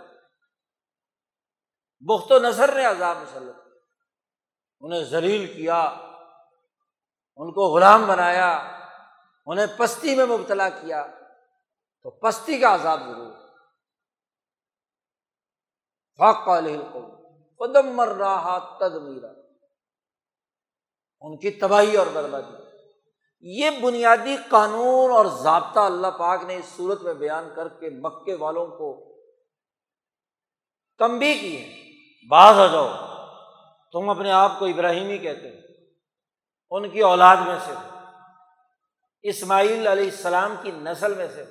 بخت و نثر نے عذاب مسلط انہیں ذلیل کیا، ان کو غلام بنایا، انہیں پستی میں مبتلا کیا، تو پستی کا عذاب ضرور۔ فاق قدم مر رہا تد میرا ان کی تباہی اور بربادی۔ یہ بنیادی قانون اور ضابطہ اللہ پاک نے اس صورت میں بیان کر کے مکے والوں کو کم بھی کی ہے۔ باز آ جاؤ۔ تم اپنے آپ کو ابراہیمی کہتے ہو۔ ان کی اولاد میں سے۔ اسماعیل علیہ السلام کی نسل میں سے۔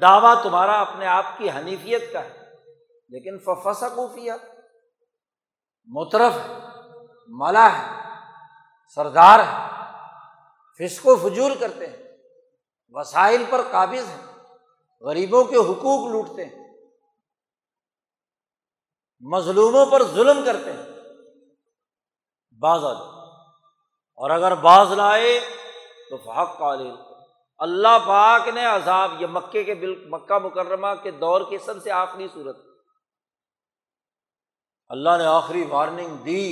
دعویٰ تمہارا اپنے آپ کی حنیفیت کا ہے۔ لیکن ففسا کوفیہ مترف ہے۔ ملا ہے۔ سردار ہے۔ فسق و فجور کرتے ہیں، وسائل پر قابض ہیں، غریبوں کے حقوق لوٹتے ہیں، مظلوموں پر ظلم کرتے ہیں۔ باز آ اور اگر باز لائے تو فحق قالل اللہ پاک نے عذاب، یہ مکے کے بل، مکہ مکرمہ کے دور کی سب سے آخری صورت۔ اللہ نے آخری وارننگ دی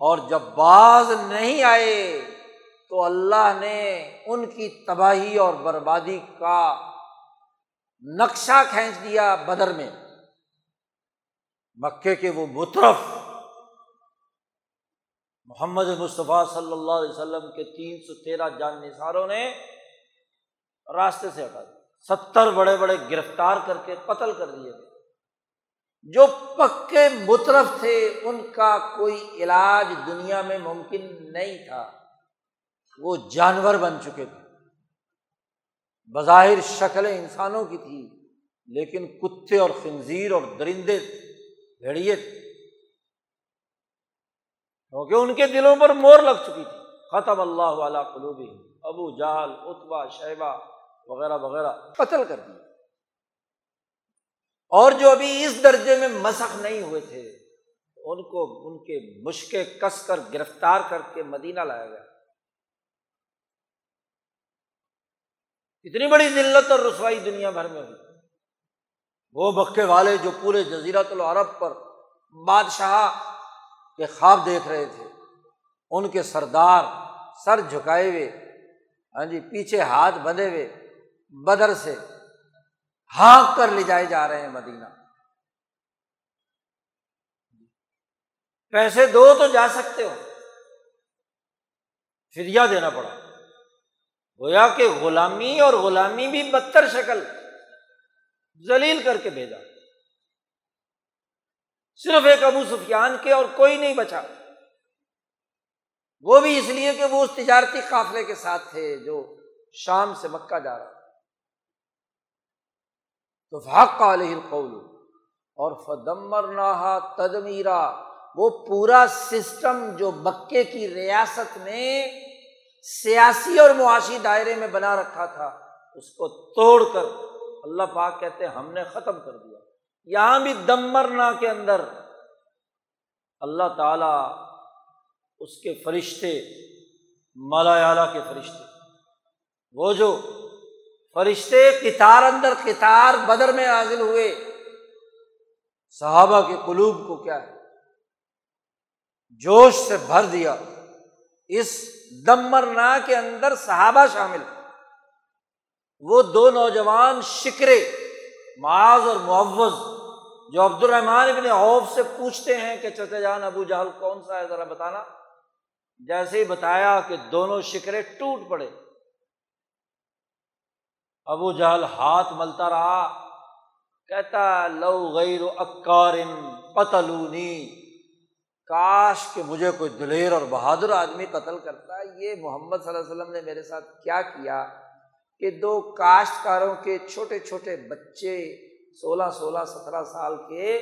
اور جب باز نہیں آئے تو اللہ نے ان کی تباہی اور بربادی کا نقشہ کھینچ دیا بدر میں۔ مکے کے وہ مترف محمد مصطفیٰ صلی اللہ علیہ وسلم کے تین سو تیرہ جان نثاروں نے راستے سے ہٹا دیا۔ ستر بڑے بڑے گرفتار کر کے قتل کر دیے تھے جو پکے مترف تھے، ان کا کوئی علاج دنیا میں ممکن نہیں تھا۔ وہ جانور بن چکے تھے۔ بظاہر شکل انسانوں کی تھی لیکن کتے اور خنزیر اور درندے بھیڑیے تھے۔ کیونکہ ان کے دلوں پر مور لگ چکی تھی۔ ختم اللہ والا قلوبی ابو جال اتبا شیبہ وغیرہ وغیرہ قتل کر دیا۔ اور جو ابھی اس درجے میں مسخ نہیں ہوئے تھے، ان کو ان کے مشکے کس کر گرفتار کر کے مدینہ لایا گیا۔ اتنی بڑی ذلت اور رسوائی دنیا بھر میں ہوئی۔ وہ مکے والے جو پورے جزیرت العرب پر بادشاہ کے خواب دیکھ رہے تھے، ان کے سردار سر جھکائے ہوئے ہاں جی پیچھے ہاتھ بندھے ہوئے، بدر سے ہانک کر لے جائے جا رہے ہیں مدینہ۔ پیسے دو تو جا سکتے ہو، فدیہ دینا پڑا۔ گویا کہ غلامی اور غلامی بھی بدتر شکل ذلیل کر کے بھیجا۔ صرف ایک ابو سفیان کے اور کوئی نہیں بچا۔ وہ بھی اس لیے کہ وہ اس تجارتی قافلے کے ساتھ تھے جو شام سے مکہ جا رہا۔ تو فاق علیہ القول اور فدمر نہا تدمیرا۔ وہ پورا سسٹم جو مکے کی ریاست میں سیاسی اور معاشی دائرے میں بنا رکھا تھا، اس کو توڑ کر اللہ پاک کہتے ہم نے ختم کر دیا۔ یہاں بھی دمرنا کے اندر اللہ تعالی اس کے فرشتے مالا کے فرشتے، وہ جو فرشتے کتار اندر کتار بدر میں حاضر ہوئے، صحابہ کے قلوب کو کیا ہے؟ جوش سے بھر دیا۔ اس دمرنا کے اندر صحابہ شامل وہ دو نوجوان شکرے، معاذ اور معوض جو عبد الرحمان ابن عوف سے پوچھتے ہیں کہ چچا جان ابو جہل کون سا ہے، ذرا بتانا۔ جیسے ہی بتایا کہ دونوں شکرے ٹوٹ پڑے۔ ابو جہل ہاتھ ملتا رہا، کہتا، لو غیر اکار قتلونی۔ کاش کہ مجھے کوئی دلیر اور بہادر آدمی قتل کرتا ہے یہ محمد صلی اللہ علیہ وسلم نے میرے ساتھ کیا کیا کہ دو کاشتکاروں کے چھوٹے چھوٹے بچے سولہ سولہ سترہ سال کے،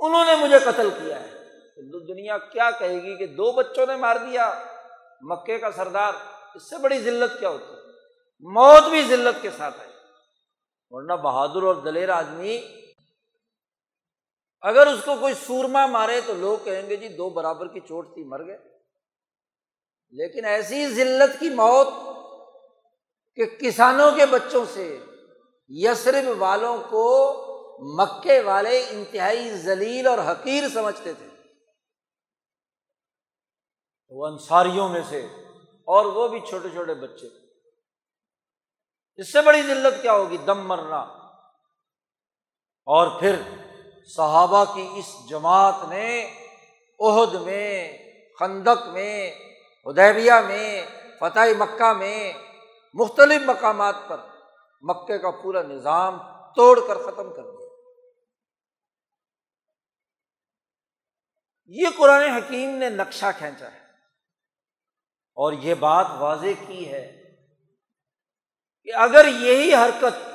انہوں نے مجھے قتل کیا ہے۔ دنیا کیا کہے گی کہ دو بچوں نے مار دیا؟ مکے کا سردار، اس سے بڑی ذلت کیا ہوتی؟ ہے موت بھی ذلت کے ساتھ آئی۔ ورنہ بہادر اور دلیر آدمی اگر اس کو کوئی سورما مارے تو لوگ کہیں گے جی دو برابر کی چوٹ تھی، مر گئے۔ لیکن ایسی ذلت کی موت کہ کسانوں کے بچوں سے، یسرب والوں کو مکے والے انتہائی ذلیل اور حقیر سمجھتے تھے۔ وہ انصاریوں میں سے اور وہ بھی چھوٹے چھوٹے بچے۔ اس سے بڑی ذلت کیا ہوگی؟ دم مرنا۔ اور پھر صحابہ کی اس جماعت نے عہد میں، خندق میں ادیبیہ میں، فتح مکہ میں، مختلف مقامات پر مکے کا پورا نظام توڑ کر ختم کر دیا۔ یہ قرآن حکیم نے نقشہ کھینچا ہے۔ اور یہ بات واضح کی ہے کہ اگر یہی حرکت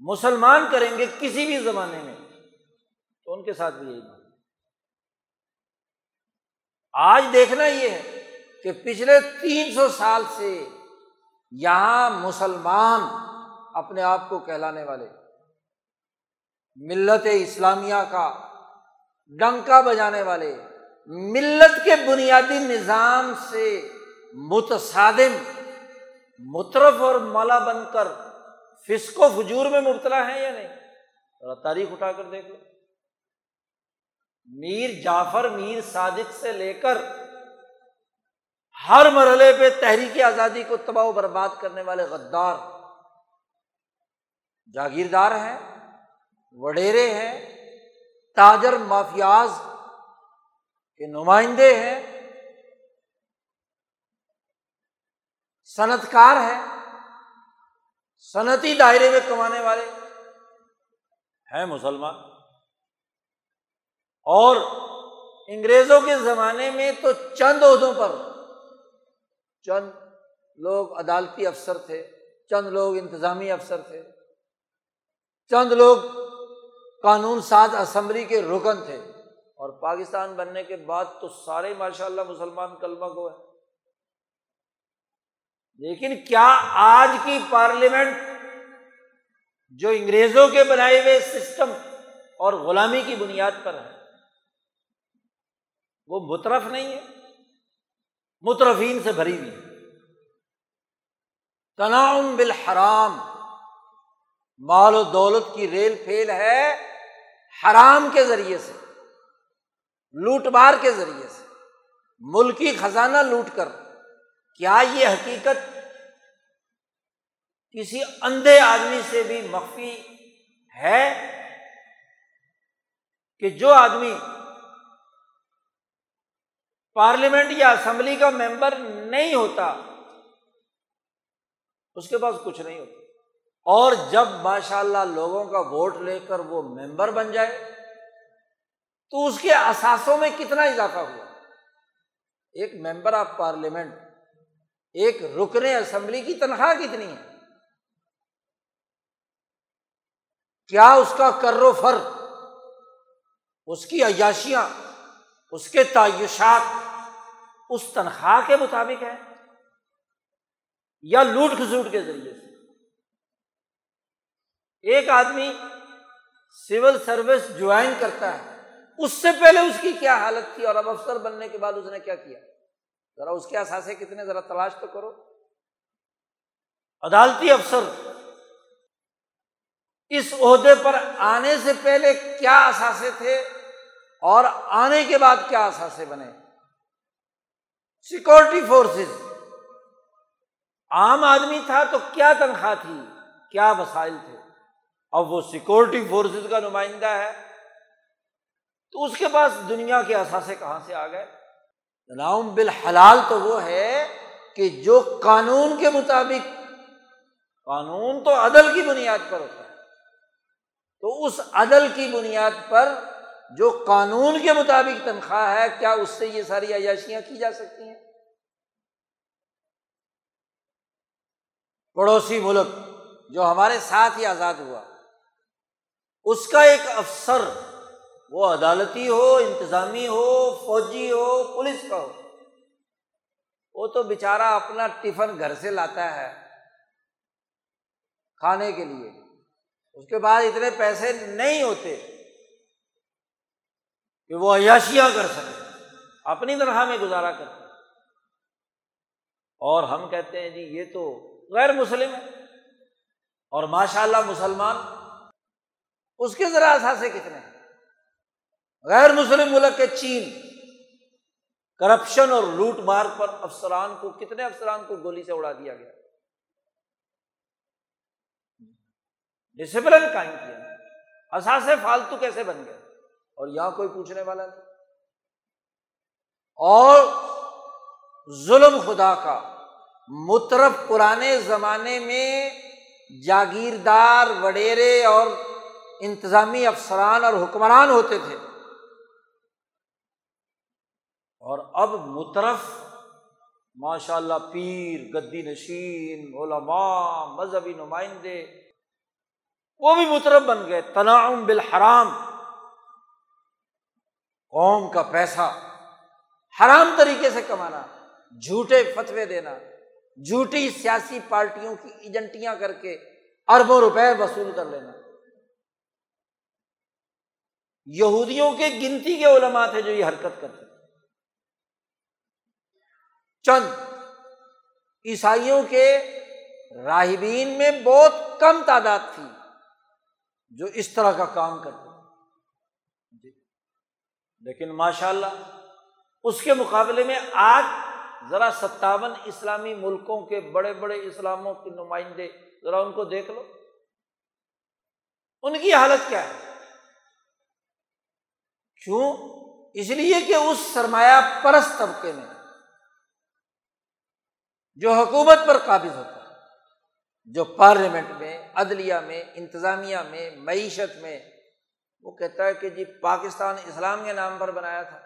مسلمان کریں گے کسی بھی زمانے میں، تو ان کے ساتھ بھی یہی بات۔ آج دیکھنا یہ ہے کہ پچھلے تین سو سال سے یہاں مسلمان اپنے آپ کو کہلانے والے، ملت اسلامیہ کا ڈنکا بجانے والے، ملت کے بنیادی نظام سے متصادم، مترف اور مولا بن کر فسق و فجور میں مبتلا ہے یا نہیں؟ تاریخ اٹھا کر دیکھ لو۔ میر جعفر، میر صادق سے لے کر ہر مرحلے پہ تحریک آزادی کو تباہ و برباد کرنے والے غدار، جاگیردار ہیں، وڈیرے ہیں، تاجر مافیاز کے نمائندے ہیں صنعت کار ہے صنعتی دائرے میں کمانے والے ہیں مسلمان۔ اور انگریزوں کے زمانے میں تو چند عہدوں پر چند لوگ عدالتی افسر تھے، چند لوگ انتظامی افسر تھے، چند لوگ قانون ساز اسمبلی کے رکن تھے۔ اور پاکستان بننے کے بعد تو سارے ماشاء اللہ مسلمان کلمہ کو ہے لیکن کیا آج کی پارلیمنٹ جو انگریزوں کے بنائے ہوئے سسٹم اور غلامی کی بنیاد پر ہے، وہ مترف نہیں ہے، مترفین سے بھری ہوئی تناؤ بالحرام، مال و دولت کی ریل پھیل ہے حرام کے ذریعے سے، لوٹ مار کے ذریعے سے۔ ملکی خزانہ لوٹ کر کیا یہ حقیقت کسی اندھے آدمی سے بھی مخفی ہے کہ جو آدمی پارلیمنٹ یا اسمبلی کا ممبر نہیں ہوتا، اس کے پاس کچھ نہیں ہوتا۔ اور جب ماشاء اللہ لوگوں کا ووٹ لے کر وہ ممبر بن جائے، تو اس کے اثاثوں میں کتنا اضافہ ہوا؟ ایک ممبر آف پارلیمنٹ ایک رکن اسمبلی کی تنخواہ کتنی ہے؟ کیا اس کا کر و فر، اس کی عیاشیاں، اس کے تعیشات اس تنخواہ کے مطابق ہے یا لوٹ کھسوٹ کے ذریعے سے؟ ایک آدمی سول سروس جوائن کرتا ہے، اس سے پہلے اس کی کیا حالت تھی اور اب افسر بننے کے بعد اس نے کیا کیا؟ ذرا اس کے اثاثے کتنے، ذرا تلاش تو کرو۔ عدالتی افسر، اس عہدے پر آنے سے پہلے کیا اثاثے تھے اور آنے کے بعد کیا اثاثے بنے؟ سیکورٹی فورسز عام آدمی تھا تو کیا تنخواہ تھی؟ کیا وسائل تھے؟ اب وہ سیکورٹی فورسز کا نمائندہ ہے۔ تو اس کے پاس دنیا کے اثاثے کہاں سے آ گئے؟ نام بالحلال تو وہ ہے کہ جو قانون کے مطابق، قانون تو عدل کی بنیاد پر ہوتا ہے۔ تو اس عدل کی بنیاد پر جو قانون کے مطابق تنخواہ ہے، کیا اس سے یہ ساری عیاشیاں کی جا سکتی ہیں؟ پڑوسی ملک جو ہمارے ساتھ ہی آزاد ہوا، اس کا ایک افسر وہ عدالتی ہو، انتظامی ہو، فوجی ہو، پولیس کا ہو۔ وہ تو بےچارا اپنا ٹفن گھر سے لاتا ہے کھانے کے لیے۔ اس کے بعد اتنے پیسے نہیں ہوتے کہ وہ عیاشیاں کر سکے، اپنی طرح میں گزارا کرتے۔ اور ہم کہتے ہیں جی یہ تو غیر مسلم ہے۔ اور ماشاء اللہ مسلمان، اس کے ذرا اثاثے کتنے ہیں؟ غیر مسلم ملک کے چین کرپشن اور لوٹ مار پر افسران کو، کتنے افسران کو گولی سے اڑا دیا گیا؟ ڈسپلن قائم کیا۔ اثاثے فالتو کیسے بن گئے؟ اور یہاں کوئی پوچھنے والا نہیں۔ اور ظلم خدا کا۔ مترف پرانے زمانے میں جاگیردار، وڈیرے اور انتظامی افسران اور حکمران ہوتے تھے۔ اور اب مترف ماشاء اللہ پیر، گدی نشین، علماء، مذہبی نمائندے، وہ بھی مترف بن گئے۔ تناؤم بالحرام، قوم کا پیسہ حرام طریقے سے کمانا، جھوٹے فتوے دینا، جھوٹی سیاسی پارٹیوں کی ایجنٹیاں کر کے اربوں روپے وصول کر لینا۔ یہودیوں کے گنتی کے علماء تھے جو یہ حرکت کرتے چند عیسائیوں کے راہبین میں بہت کم تعداد تھی جو اس طرح کا کام کرتے جی۔ لیکن ماشاء اللہ اس کے مقابلے میں آج ذرا ستاون اسلامی ملکوں کے بڑے بڑے اسلاموں کے نمائندے ذرا ان کو دیکھ لو۔ ان کی حالت کیا ہے؟ کیوں؟ اس لیے کہ اس سرمایہ پرست طبقے میں جو حکومت پر قابض ہوتا ہے، جو پارلیمنٹ میں، عدلیہ میں، انتظامیہ میں، معیشت میں، وہ کہتا ہے کہ جی پاکستان اسلام کے نام پر بنایا تھا۔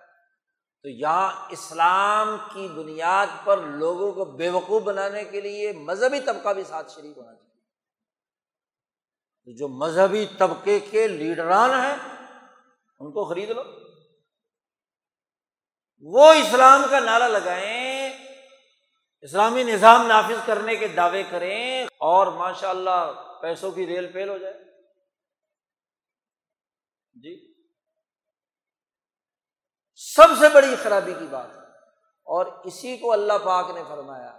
تو یہاں اسلام کی بنیاد پر لوگوں کو بے وقوف بنانے کے لیے مذہبی طبقہ بھی ساتھ شریک ہونا چاہیے۔ جو مذہبی طبقے کے لیڈران ہیں، ان کو خرید لو۔ وہ اسلام کا نعرہ لگائیں اسلامی نظام نافذ کرنے کے دعوے کریں اور ماشاء اللہ پیسوں کی ریل فیل ہو جائے۔ جی۔ سب سے بڑی خرابی کی بات۔ ہے اور اسی کو اللہ پاک نے فرمایا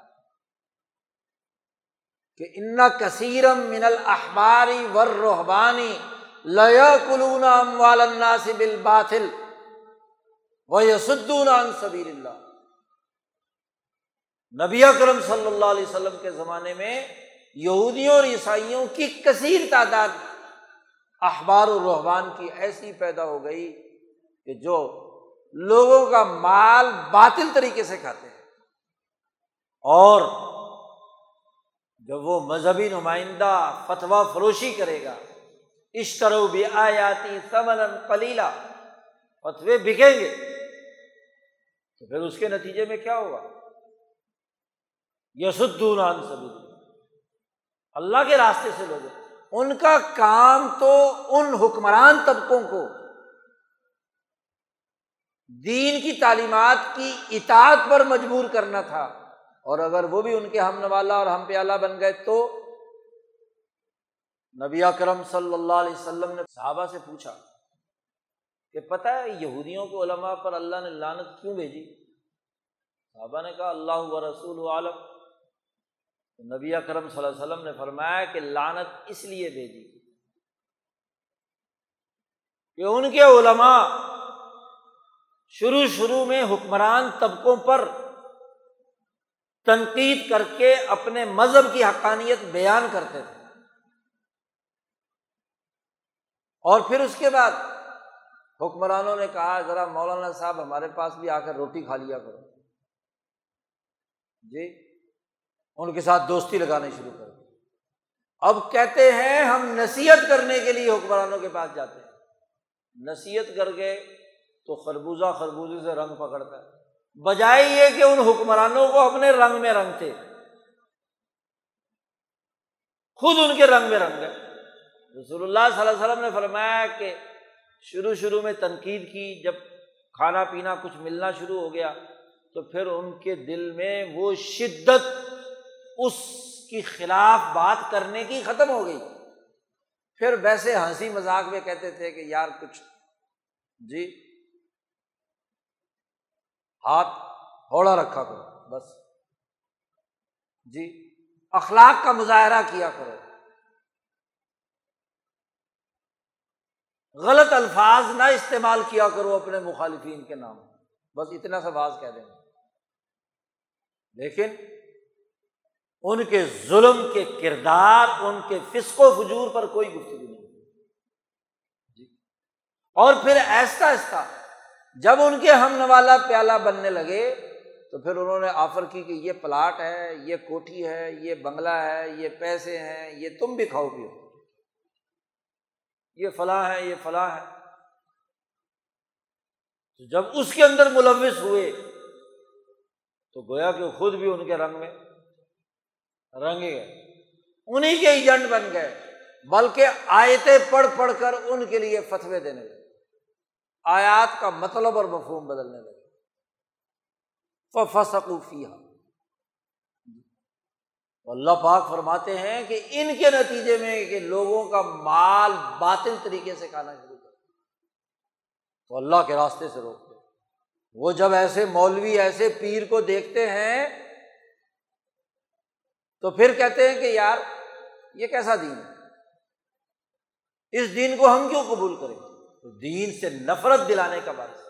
کہ ان کثیرم من الحباری ور روحبانی لیا کلون الناس بالباطل و یسدون عن سبیل اللہ نبی اکرم صلی اللہ علیہ وسلم کے زمانے میں یہودیوں اور عیسائیوں کی کثیر تعداد اخبار و روحبان کی ایسی پیدا ہو گئی کہ جو لوگوں کا مال باطل طریقے سے کھاتے ہیں۔ اور جب وہ مذہبی نمائندہ فتوا فروشی کرے گا، اشترو بھی آیاتی سمن کلیلا فتوے بکیں گے، تو پھر اس کے نتیجے میں کیا ہوگا؟ یسدون سبھی اللہ۔ کے راستے سے لوگ۔ ان کا کام تو ان حکمران طبقوں کو۔ دین کی تعلیمات کی اطاعت پر مجبور کرنا تھا۔ اور اگر وہ بھی ان کے ہم نوالا اور ہم پیالہ بن گئے تو نبی کرم صلی اللہ علیہ وسلم نے صحابہ سے پوچھا کہ پتہ ہے یہودیوں کو علماء پر اللہ نے لانت کیوں بھیجی؟ صحابہ نے کہا، اللہ و رسول عالم۔ نبی کرم صلی اللہ علیہ وسلم نے فرمایا کہ لانت اس لیے بھیجی کہ ان کے علماء شروع شروع میں حکمران طبقوں پر تنقید کر کے اپنے مذہب کی حقانیت بیان کرتے تھے۔ اور پھر اس کے بعد حکمرانوں نے کہا، ذرا مولانا صاحب ہمارے پاس بھی آ کر روٹی کھا لیا کرو۔ جی؟ ان کے ساتھ دوستی لگانے شروع کر دی۔ اب کہتے ہیں ہم نصیحت کرنے کے لیے حکمرانوں کے پاس جاتے ہیں۔ نصیحت کر کے تو خربوزہ خربوزے سے رنگ پکڑتا ہے۔ بجائے یہ کہ ان حکمرانوں کو اپنے رنگ میں رنگتے خود ان کے رنگ میں رنگ گئے رسول اللہ صلی اللہ علیہ وسلم نے فرمایا کہ شروع شروع میں تنقید کی، جب کھانا پینا کچھ ملنا شروع ہو گیا تو پھر ان کے دل میں وہ شدت اس کی خلاف بات کرنے کی ختم ہو گئی۔ پھر ویسے ہنسی مذاق میں کہتے تھے کہ یار کچھ جی ہاتھ ہوڑا رکھا کرو، بس۔ جی اخلاق کا مظاہرہ کیا کرو۔ غلط الفاظ نہ استعمال کیا کرو اپنے مخالفین کے نام۔ بس اتنا سا باز کہہ دیں۔ گے لیکن ان کے ظلم کے کردار، ان کے فسق و فجور پر کوئی گفتگو نہیں۔ جی اور پھر ایسا ایسا، جب ان کے ہم نوالا پیالہ بننے لگے، تو پھر انہوں نے آفر کی کہ یہ پلاٹ ہے، یہ کوٹھی ہے، یہ بنگلہ ہے، یہ پیسے ہیں، یہ تم بھی کھاؤ پیو۔ یہ فلاں ہے، یہ فلاں ہے۔ تو جب اس کے اندر ملوث ہوئے، تو گویا کہ خود بھی ان کے رنگ میں رنگے گئے انہیں کے ایجنٹ بن گئے۔ بلکہ آیتیں پڑھ پڑھ کر ان کے لیے فتوے دینے لگے۔ آیات کا مطلب اور مفہوم بدلنے لگے۔ فسقوفیہ اللہ پاک فرماتے ہیں کہ ان کے نتیجے میں کہ لوگوں کا مال باطل طریقے سے کھانا شروع کر۔ تو اللہ کے راستے سے روکتے وہ جب ایسے مولوی، ایسے پیر کو دیکھتے ہیں تو پھر کہتے ہیں کہ یار، یہ کیسا دین ہے؟ اس دین کو ہم کیوں قبول کریں؟ تو دین سے نفرت دلانے کا باعث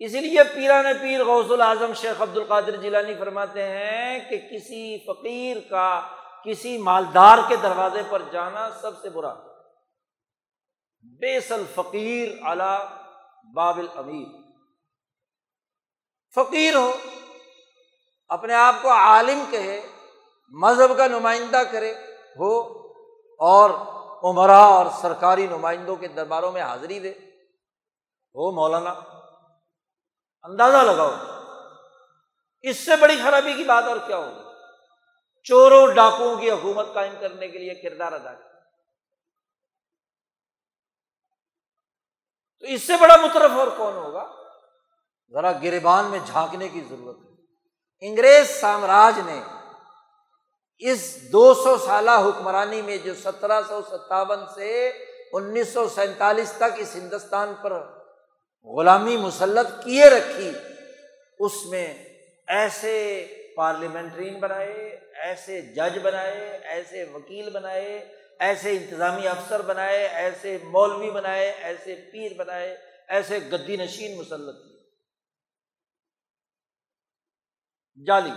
اسی لیے پیران پیر غوث العظم شیخ عبد القادر جیلانی فرماتے ہیں کہ کسی فقیر کا، کسی مالدار کے دروازے پر جانا سب سے برا بیسل فقیر اعلی بابل امیر فقیر ہو، اپنے آپ کو عالم کہے مذہب کا نمائندہ کرے ہو اور عمرا اور سرکاری نمائندوں کے درباروں میں حاضری دے۔ ہو مولانا، اندازہ لگاؤ، اس سے بڑی خرابی کی بات اور کیا ہوگی؟ چوروں ڈاکوؤں کی حکومت قائم کرنے کے لیے کردار ادا کر تو اس سے بڑا مترف اور کون ہوگا؟ ذرا گربان میں جھانکنے کی ضرورت ہے۔ انگریز سامراج نے اس دو سو سالہ حکمرانی میں جو سترہ سو ستاون سے انیس سو سینتالیس تک اس ہندوستان پر غلامی مسلط کیے رکھی، اس میں ایسے پارلیمنٹرین بنائے، ایسے جج بنائے، ایسے وکیل بنائے، ایسے انتظامی افسر بنائے، ایسے مولوی بنائے، ایسے پیر بنائے، ایسے گدی نشین مسلط کیے۔ جالی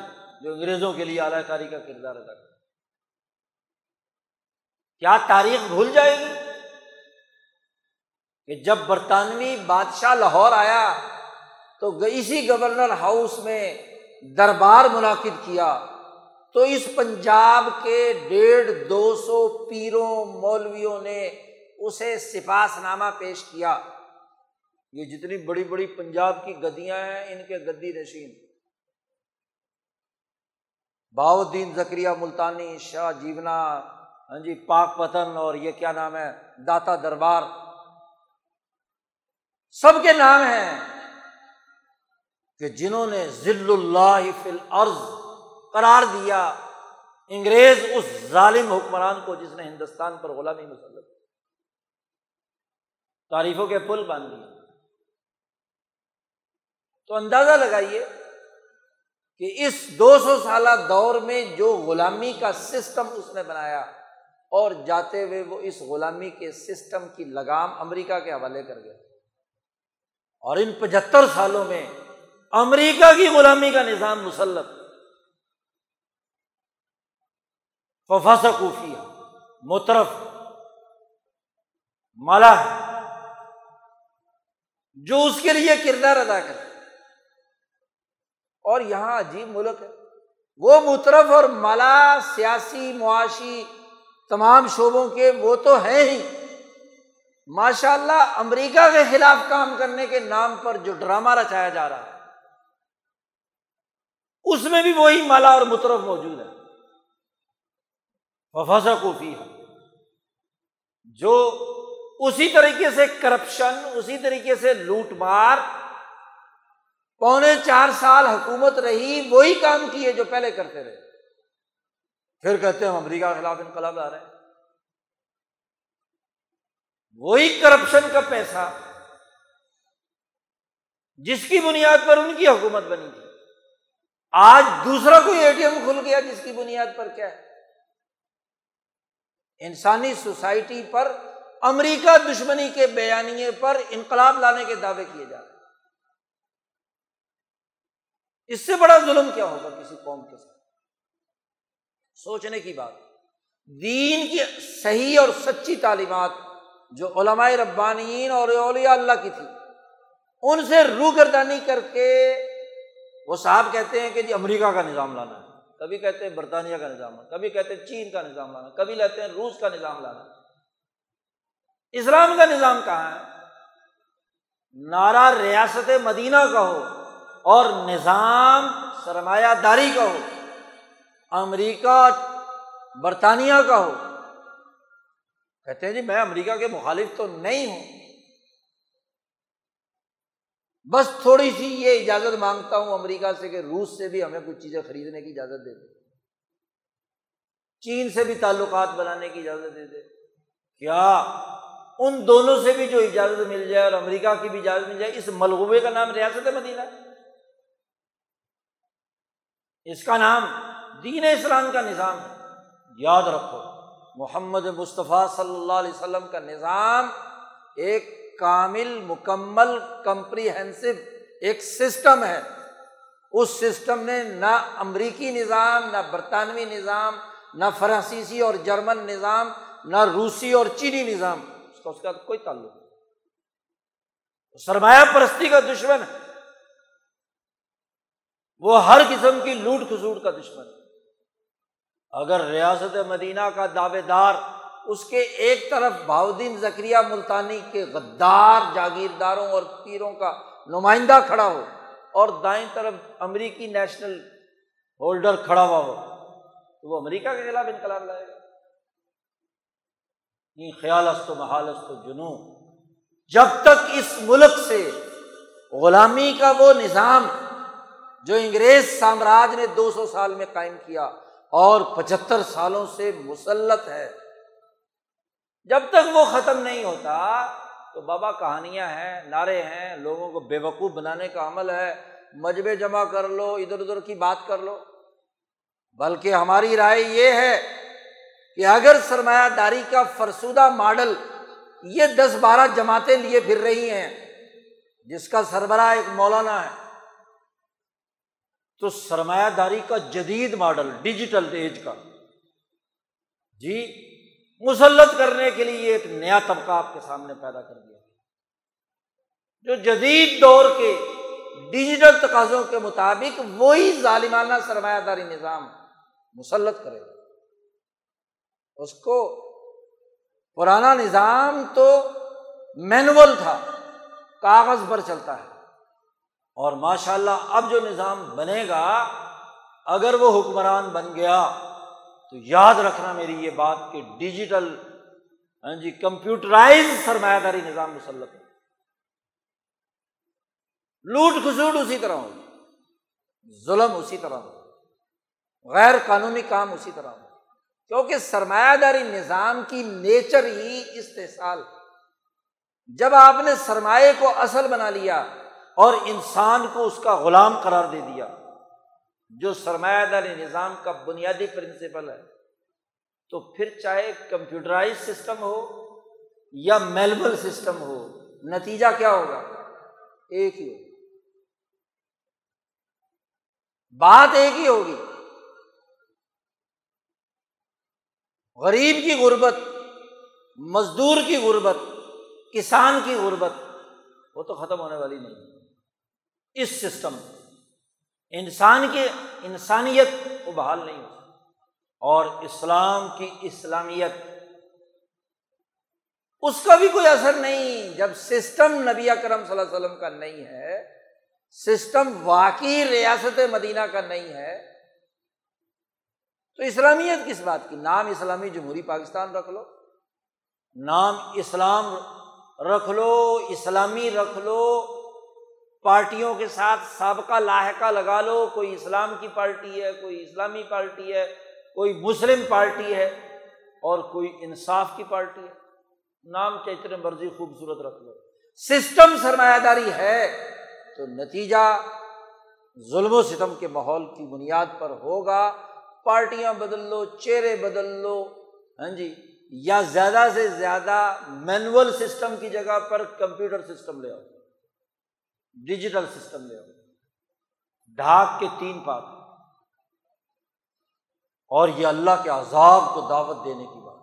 جو انگریزوں کے لیے اعلی کاری کا کردار ادا کر کیا تاریخ بھول جائے گی؟ کہ جب برطانوی بادشاہ لاہور آیا تو اسی گورنر ہاؤس میں دربار منعقد کیا، تو اس پنجاب کے ڈیڑھ دو سو پیروں مولویوں نے اسے سپاس نامہ پیش کیا۔ یہ جتنی بڑی بڑی پنجاب کی گدیاں ہیں، ان کے گدی نشین۔ باؤدین زکریہ ملتانی، شاہ جیونا ہاں جی پاک پتن اور یہ کیا نام ہے، داتا دربار۔ سب کے نام ہیں کہ جنہوں نے ذل اللہ فل عرض قرار دیا، انگریز اس ظالم حکمران کو جس نے ہندوستان پر غلامی مسلط تعریفوں کے پل باندھ دیے۔ تو اندازہ لگائیے کہ اس دو سو سالہ دور میں جو غلامی کا سسٹم اس نے بنایا اور جاتے ہوئے وہ اس غلامی کے سسٹم کی لگام امریکہ کے حوالے کر گئے۔ اور ان پچہتر سالوں میں امریکہ کی غلامی کا نظام مسلط۔ ففس کوفی مترف مالا جو اس کے لیے کردار ادا کرے اور یہاں عجیب ملک ہے۔ وہ مترف اور مالا سیاسی معاشی تمام شعبوں کے وہ تو ہیں ہی۔ ماشاء اللہ امریکہ کے خلاف کام کرنے کے نام پر جو ڈرامہ رچایا جا رہا ہے، اس میں بھی وہی مالا اور مترف موجود ہے۔ وفاسا کوفی ہے جو اسی طریقے سے کرپشن اسی طریقے سے لوٹ مار پونے چار سال حکومت رہی، وہی کام کیے جو پہلے کرتے رہے۔ پھر کہتے ہیں ہم امریکہ کے خلاف انقلاب آ رہے ہیں۔ وہی کرپشن کا پیسہ جس کی بنیاد پر ان کی حکومت بنی تھی۔ آج دوسرا کوئی اے ٹی ایم کھل گیا جس کی بنیاد پر کیا ہے؟ انسانی سوسائٹی پر، امریکہ دشمنی کے بیانیے پر انقلاب لانے کے دعوے کیے جا رہے ہیں۔ اس سے بڑا ظلم کیا ہوگا کسی قوم کے ساتھ؟ سوچنے کی بات، دین کی صحیح اور سچی تعلیمات جو علماء ربانین اور اولیاء اللہ کی تھی، ان سے روگردانی کر کے وہ صاحب کہتے ہیں کہ جی امریکہ کا نظام لانا ہے، کبھی کہتے ہیں برطانیہ کا نظام لانا، کبھی کہتے ہیں چین کا نظام لانا، کبھی لیتے ہیں روس کا نظام لانا۔ اسلام کا نظام کہاں ہے؟ نارا ریاست مدینہ کا ہو اور نظام سرمایہ داری کا ہو، امریکہ، برطانیہ کا ہو۔ کہتے ہیں جی میں امریکہ کے مخالف تو نہیں ہوں۔ بس تھوڑی سی یہ اجازت مانگتا ہوں امریکہ سے کہ روس سے بھی ہمیں کچھ چیزیں خریدنے کی اجازت دے دے۔ چین سے بھی تعلقات بنانے کی اجازت دے دے۔ کیا ان دونوں سے بھی جو اجازت مل جائے اور امریکہ کی بھی اجازت مل جائے، اس ملغوبے کا نام ریاست مدینہ۔ اس کا نام دین اسلام کا نظام ہے۔ یاد رکھو، محمد مصطفیٰ صلی اللہ علیہ وسلم کا نظام ایک کامل، مکمل، کمپریہنسو ایک سسٹم ہے۔ اس سسٹم نے نہ امریکی نظام، نہ برطانوی نظام، نہ فرانسیسی اور جرمن نظام، نہ روسی اور چینی نظام، اس کا اس کا کوئی تعلق نہیں۔ سرمایہ پرستی کا دشمن ہے۔ وہ ہر قسم کی لوٹ کھسوٹ کا دشمن ہے۔ اگر ریاست مدینہ کا دعوے دار اس کے ایک طرف بہاؤدین زکریہ ملتانی کے غدار جاگیرداروں اور پیروں کا نمائندہ کھڑا ہو اور دائیں طرف امریکی نیشنل ہولڈر کھڑا ہوا ہو، تو وہ امریکہ کے خلاف انقلاب لائے گا۔ خیال است و محال است و جنو جب تک اس ملک سے غلامی کا وہ نظام جو انگریز سامراج نے دو سو سال میں قائم کیا اور پچہتر سالوں سے مسلط ہے۔ جب تک وہ ختم نہیں ہوتا تو بابا کہانیاں ہیں، نعرے ہیں، لوگوں کو بے وقوف بنانے کا عمل ہے۔ مجبے جمع کر لو، ادھر ادھر کی بات کر لو۔ بلکہ ہماری رائے یہ ہے کہ اگر سرمایہ داری کا فرسودہ ماڈل یہ دس بارہ جماعتیں لیے پھر رہی ہیں، جس کا سربراہ ایک مولانا ہے۔ تو سرمایہ داری کا جدید ماڈل، ڈیجیٹل ایج کا۔ جی مسلط کرنے کے لیے ایک نیا طبقہ آپ کے سامنے پیدا کر دیا۔ جو جدید دور کے ڈیجیٹل تقاضوں کے مطابق وہی ظالمانہ سرمایہ داری نظام مسلط کرے۔ اس کو پرانا نظام تو مینول تھا، کاغذ پر چلتا ہے۔ اور ماشاء اللہ اب جو نظام بنے گا، اگر وہ حکمران بن گیا، تو یاد رکھنا میری یہ بات کہ ڈیجیٹل ہاں جی کمپیوٹرائز سرمایہ داری نظام مسلط لوٹ کھسوٹ اسی طرح ہوگی ظلم اسی طرح ہو غیر قانونی کام اسی طرح ہو کیونکہ سرمایہ داری نظام کی نیچر ہی استحصال جب آپ نے سرمایہ کو اصل بنا لیا اور انسان کو اس کا غلام قرار دے دیا۔ جو سرمایہ داری نظام کا بنیادی پرنسپل ہے۔ تو پھر چاہے کمپیوٹرائز سسٹم ہو یا میلبل سسٹم ہو، نتیجہ کیا ہوگا؟ ایک ہی ہوگا۔ بات ایک ہی ہوگی۔ غریب کی غربت، مزدور کی غربت، کسان کی غربت، وہ تو ختم ہونے والی نہیں۔ اس سسٹم انسان کی انسانیت وہ بحال نہیں ہو اور اسلام کی اسلامیت، اس کا بھی کوئی اثر نہیں۔ جب سسٹم نبی کرم صلی اللہ علیہ وسلم کا نہیں ہے، سسٹم واقعی ریاست مدینہ کا نہیں ہے، تو اسلامیت کس بات کی؟ نام اسلامی جمہوری پاکستان رکھ لو، نام اسلام رکھ لو، اسلامی رکھ لو پارٹیوں کے ساتھ سابقہ لاحقہ لگا لو، کوئی اسلام کی پارٹی ہے، کوئی اسلامی پارٹی ہے، کوئی مسلم پارٹی ہے اور کوئی انصاف کی پارٹی ہے۔ نام چیتر مرضی خوبصورت رکھ لو۔ سسٹم سرمایہ داری ہے تو نتیجہ ظلم و ستم کے ماحول کی بنیاد پر ہوگا۔ پارٹیاں بدل لو، چہرے بدل لو۔ ہاں جی یا زیادہ سے زیادہ مینول سسٹم کی جگہ پر کمپیوٹر سسٹم لے آؤ۔ ڈیجیٹل سسٹم لے آؤ ڈھاک کے تین پات۔ اور یہ اللہ کے عذاب کو دعوت دینے کی بات۔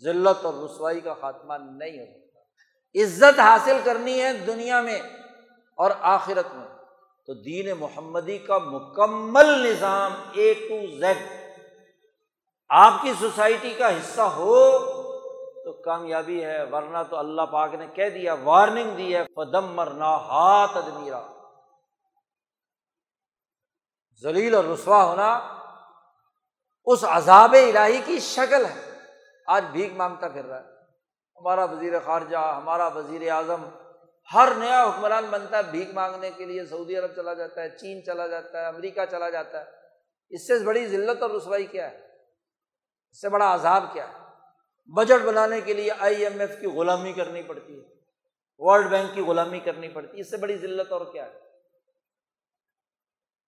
ذلت اور رسوائی کا خاتمہ نہیں ہو سکتا۔ عزت حاصل کرنی ہے دنیا میں اور آخرت میں۔ تو دین محمدی کا مکمل نظام اے ٹو زیڈ آپ کی سوسائٹی کا حصہ ہو تو کامیابی ہے، ورنہ تو اللہ پاک نے کہہ دیا وارننگ دی ہے فدم مرنا ہاتھ ادمیرا۔ ذلیل اور رسوا ہونا اس عذاب الہی کی شکل ہے۔ آج بھیک مانگتا پھر رہا ہے۔ ہمارا وزیر خارجہ، ہمارا وزیر اعظم، ہر نیا حکمران بنتا ہے بھیک مانگنے کے لیے۔ سعودی عرب چلا جاتا ہے، چین چلا جاتا ہے، امریکہ چلا جاتا ہے۔ اس سے بڑی ذلت اور رسوائی کیا ہے؟ اس سے بڑا عذاب کیا ہے؟ بجٹ بنانے کے لیے آئی ایم ایف کی غلامی کرنی پڑتی ہے، ورلڈ بینک کی غلامی کرنی پڑتی ہے، اس سے بڑی ذلت اور کیا ہے؟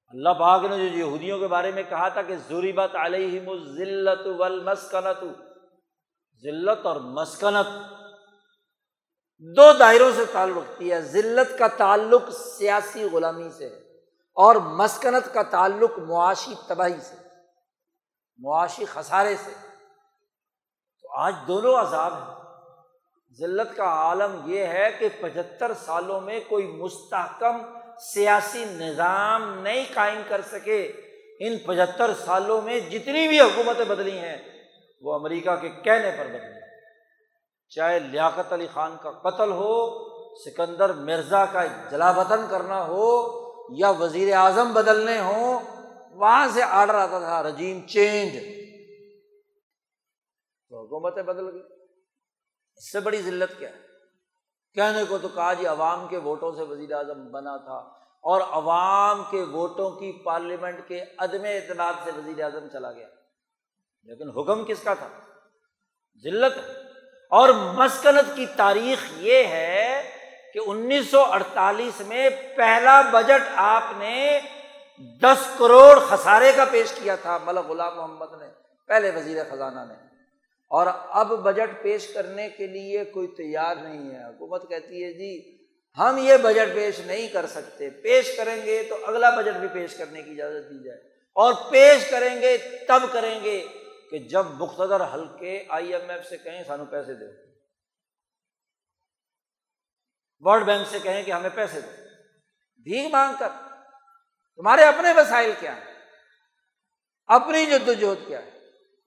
اللہ پاک نے جو یہودیوں کے بارے میں کہا تھا کہ ضروری بات علیہ ذلت مسکنت ذلت اور مسکنت دو دائروں سے تعلق رکھتی ہے، ذلت کا تعلق سیاسی غلامی سے اور مسکنت کا تعلق معاشی تباہی سے، معاشی خسارے سے۔ آج دونوں عذاب ہیں۔ ذلت کا عالم یہ ہے کہ پچہتر سالوں میں کوئی مستحکم سیاسی نظام نہیں قائم کر سکے۔ ان پچہتر سالوں میں جتنی بھی حکومتیں بدلی ہیں، وہ امریکہ کے کہنے پر بدلی چاہے لیاقت علی خان کا قتل ہو، سکندر مرزا کا جلا وطن کرنا ہو، یا وزیر اعظم بدلنے ہوں، وہاں سے آڈر آتا تھا، رجیم چینج۔ تو حکومتیں بدل گئی۔ اس سے بڑی ذلت کیا ہے؟ کہنے کو تو کہا جی عوام کے ووٹوں سے وزیر اعظم بنا تھا اور عوام کے ووٹوں کی پارلیمنٹ کے عدم اعتماد سے وزیر اعظم چلا گیا۔ لیکن حکم کس کا تھا؟ ذلت۔ اور مسکنت کی تاریخ یہ ہے کہ انیس سو اڑتالیس میں پہلا بجٹ آپ نے دس کروڑ خسارے کا پیش کیا تھا، ملک غلام محمد نے، پہلے وزیر خزانہ نے۔ اور اب بجٹ پیش کرنے کے لیے کوئی تیار نہیں ہے۔ حکومت کہتی ہے جی ہم یہ بجٹ پیش نہیں کر سکتے۔ پیش کریں گے تو اگلا بجٹ بھی پیش کرنے کی اجازت دی جائے۔ اور پیش کریں گے، تب کریں گے کہ جب مختصر ہلکے آئی ایم ایف سے کہیں سانو پیسے دو۔ ورلڈ بینک سے کہیں کہ ہمیں پیسے دو۔ بھی مانگ کر۔ تمہارے اپنے وسائل کیا ہیں؟ اپنی جدوجہد کیا ہے؟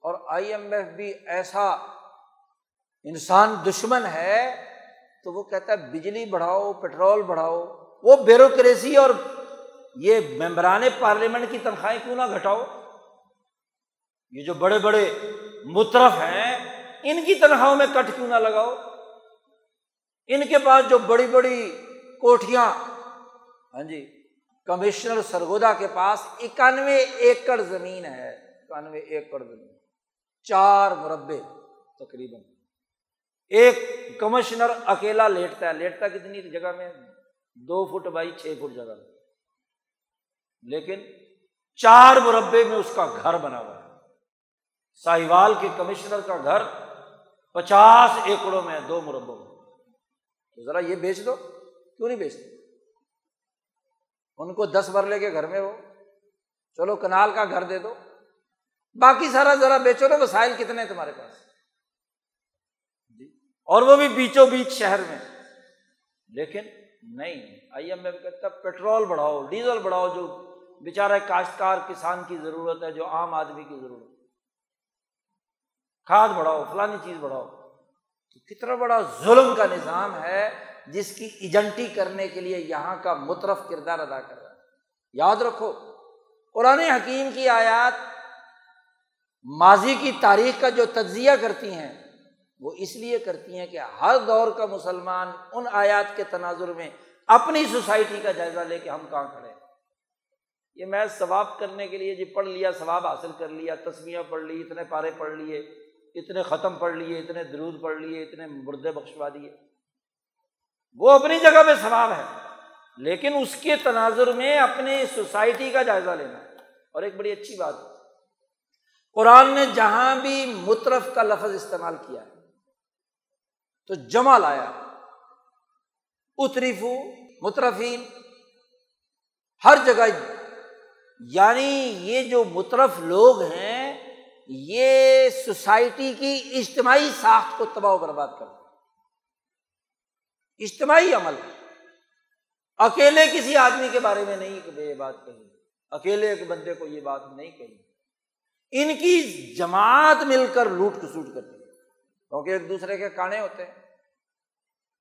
اور آئی ایم ایف بھی ایسا انسان دشمن ہے تو وہ کہتا ہے بجلی بڑھاؤ پیٹرول بڑھاؤ، وہ بیوروکریسی اور یہ ممبران پارلیمنٹ کی تنخواہیں کیوں نہ گھٹاؤ؟ یہ جو بڑے بڑے مترف ہیں، ان کی تنخواہوں میں کٹ کیوں نہ لگاؤ؟ ان کے پاس جو بڑی بڑی کوٹیاں ہاں جی کمشنر سرگودا کے پاس اکانوے ایکڑ زمین ہے، اکانوے ایکڑ زمین۔ چار مربے تقریباً۔ ایک کمشنر اکیلا لیٹتا ہے۔ لیٹتا کتنی جگہ میں؟ دو فٹ بائی چھ فٹ جگہ۔ میں لیکن چار مربے میں اس کا گھر بنا ہوا ہے۔ ساہیوال کے کمشنر کا گھر پچاس ایکڑوں میں دو مربوں میں۔ تو ذرا یہ بیچ دو۔ کیوں نہیں بیچتے؟ ان کو دس مرلے کے گھر میں ہو۔ چلو کنال کا گھر دے دو۔ باقی سارا ذرا بیچو نا وسائل کتنے تمہارے پاس؟ جی۔ اور وہ بھی بیچو بیچ شہر میں۔ لیکن نہیں، آئی ایم ایم کہتا پیٹرول بڑھاؤ، ڈیزل بڑھاؤ، جو بیچارہ کاشتکار، کسان کی ضرورت ہے، جو عام آدمی کی ضرورت کھاد بڑھاؤ، فلانی چیز بڑھاؤ۔ تو کتنا بڑا ظلم کا نظام ہے، جس کی ایجنٹی کرنے کے لیے یہاں کا مترف کردار ادا کر رہا ہے۔ یاد رکھو، قرآن حکیم کی آیات ماضی کی تاریخ کا جو تجزیہ کرتی ہیں، وہ اس لیے کرتی ہیں کہ ہر دور کا مسلمان ان آیات کے تناظر میں اپنی سوسائٹی کا جائزہ لے کے ہم کہاں کھڑے یہ میں ثواب کرنے کے لیے جی پڑھ لیا، ثواب حاصل کر لیا تصویریں پڑھ لی، اتنے پارے پڑھ لیے، اتنے ختم پڑھ لیے، اتنے درود پڑھ لیے، اتنے مردے بخشوا دیے۔ وہ اپنی جگہ پہ ثواب ہے، لیکن اس کے تناظر میں اپنی سوسائٹی کا جائزہ لینا۔ اور ایک بڑی اچھی بات ہے قرآن نے جہاں بھی مترف کا لفظ استعمال کیا ہے، تو جمع لایا اتریفو، مترفین، ہر جگہ یعنی یہ جو مترف لوگ ہیں، یہ سوسائٹی کی اجتماعی ساخت کو تباہ و برباد کر اجتماعی عمل۔ اکیلے کسی آدمی کے بارے میں نہیں یہ بات کہی۔ اکیلے ایک بندے کو یہ بات نہیں کہی۔ ان کی جماعت مل کر لوٹ کسوٹ کرتی ہے۔ کیونکہ ایک دوسرے کے کانے ہوتے ہیں،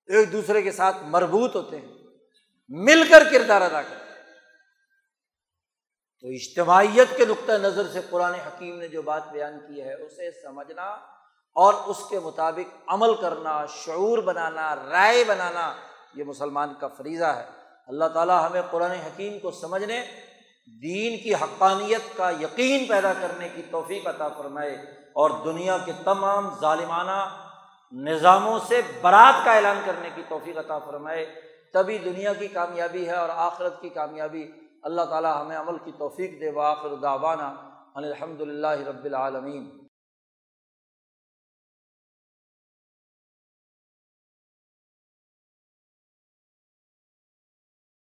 ایک دوسرے کے ساتھ مربوط ہوتے ہیں، مل کر کردار ادا کرتے ہیں۔ تو اجتماعیت کے نقطۂ نظر سے قرآن حکیم نے جو بات بیان کی ہے، اسے سمجھنا اور اس کے مطابق عمل کرنا، شعور بنانا، رائے بنانا، یہ مسلمان کا فریضہ ہے۔ اللہ تعالیٰ ہمیں قرآن حکیم کو سمجھنے دین کی حقانیت کا یقین پیدا کرنے کی توفیق عطا فرمائے اور دنیا کے تمام ظالمانہ نظاموں سے برات کا اعلان کرنے کی توفیق عطا فرمائے۔ تبھی دنیا کی کامیابی ہے اور آخرت کی کامیابی۔ اللہ تعالیٰ ہمیں عمل کی توفیق دے۔ واخر دعوانا الحمد للہ رب العالمین۔